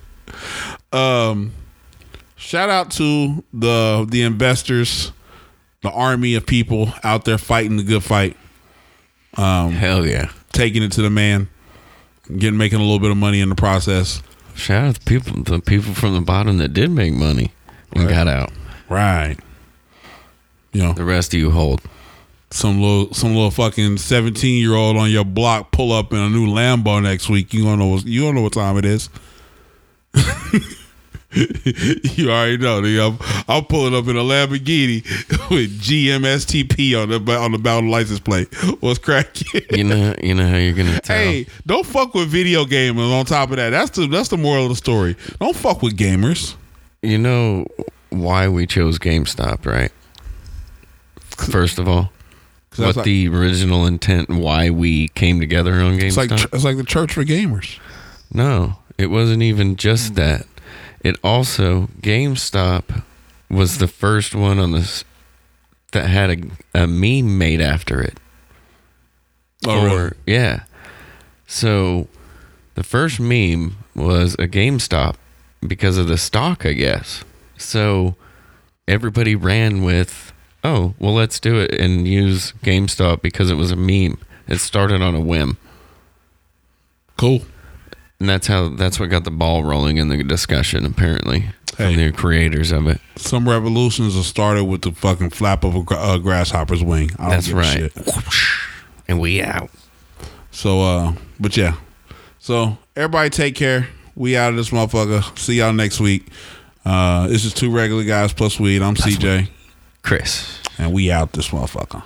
um, shout out to the the investors, the army of people out there fighting the good fight, Hell yeah. taking it to the man, getting making a little bit of money in the process. Shout out to people, the people from the bottom that did make money and got out. Right. You know, The rest of you hold. some little some little fucking seventeen year old on your block pull up in a new Lambo next week. You don't know you don't know what time it is. you already know. I'm, I'm pulling up in a Lamborghini with GMSTP on the on the bound license plate. What's cracking? You know, you know how you're gonna tell. Hey, don't fuck with video gamers. On top of that, that's the that's the moral of the story. Don't fuck with gamers. You know why we chose GameStop, right? First of all, what like- the original intent, and why we came together on GameStop? It's like it's like the church for gamers. No, it wasn't even just that. It also GameStop was the first one on this that had a, a meme made after it. Oh, really? Yeah. So the first meme was a GameStop because of the stock, I guess. So everybody ran with, oh, well, let's do it and use GameStop because it was a meme. It started on a whim. Cool. And that's how that's what got the ball rolling in the discussion, apparently, Hey. from the creators of it. Some revolutions are started with the fucking flap of a gra- uh, grasshopper's wing. I don't That's a right. shit. And we out. So, uh, but yeah. So everybody take care. We out of this motherfucker. See y'all next week. Uh, this is two regular guys plus weed. I'm CJ, Chris. and we out this motherfucker.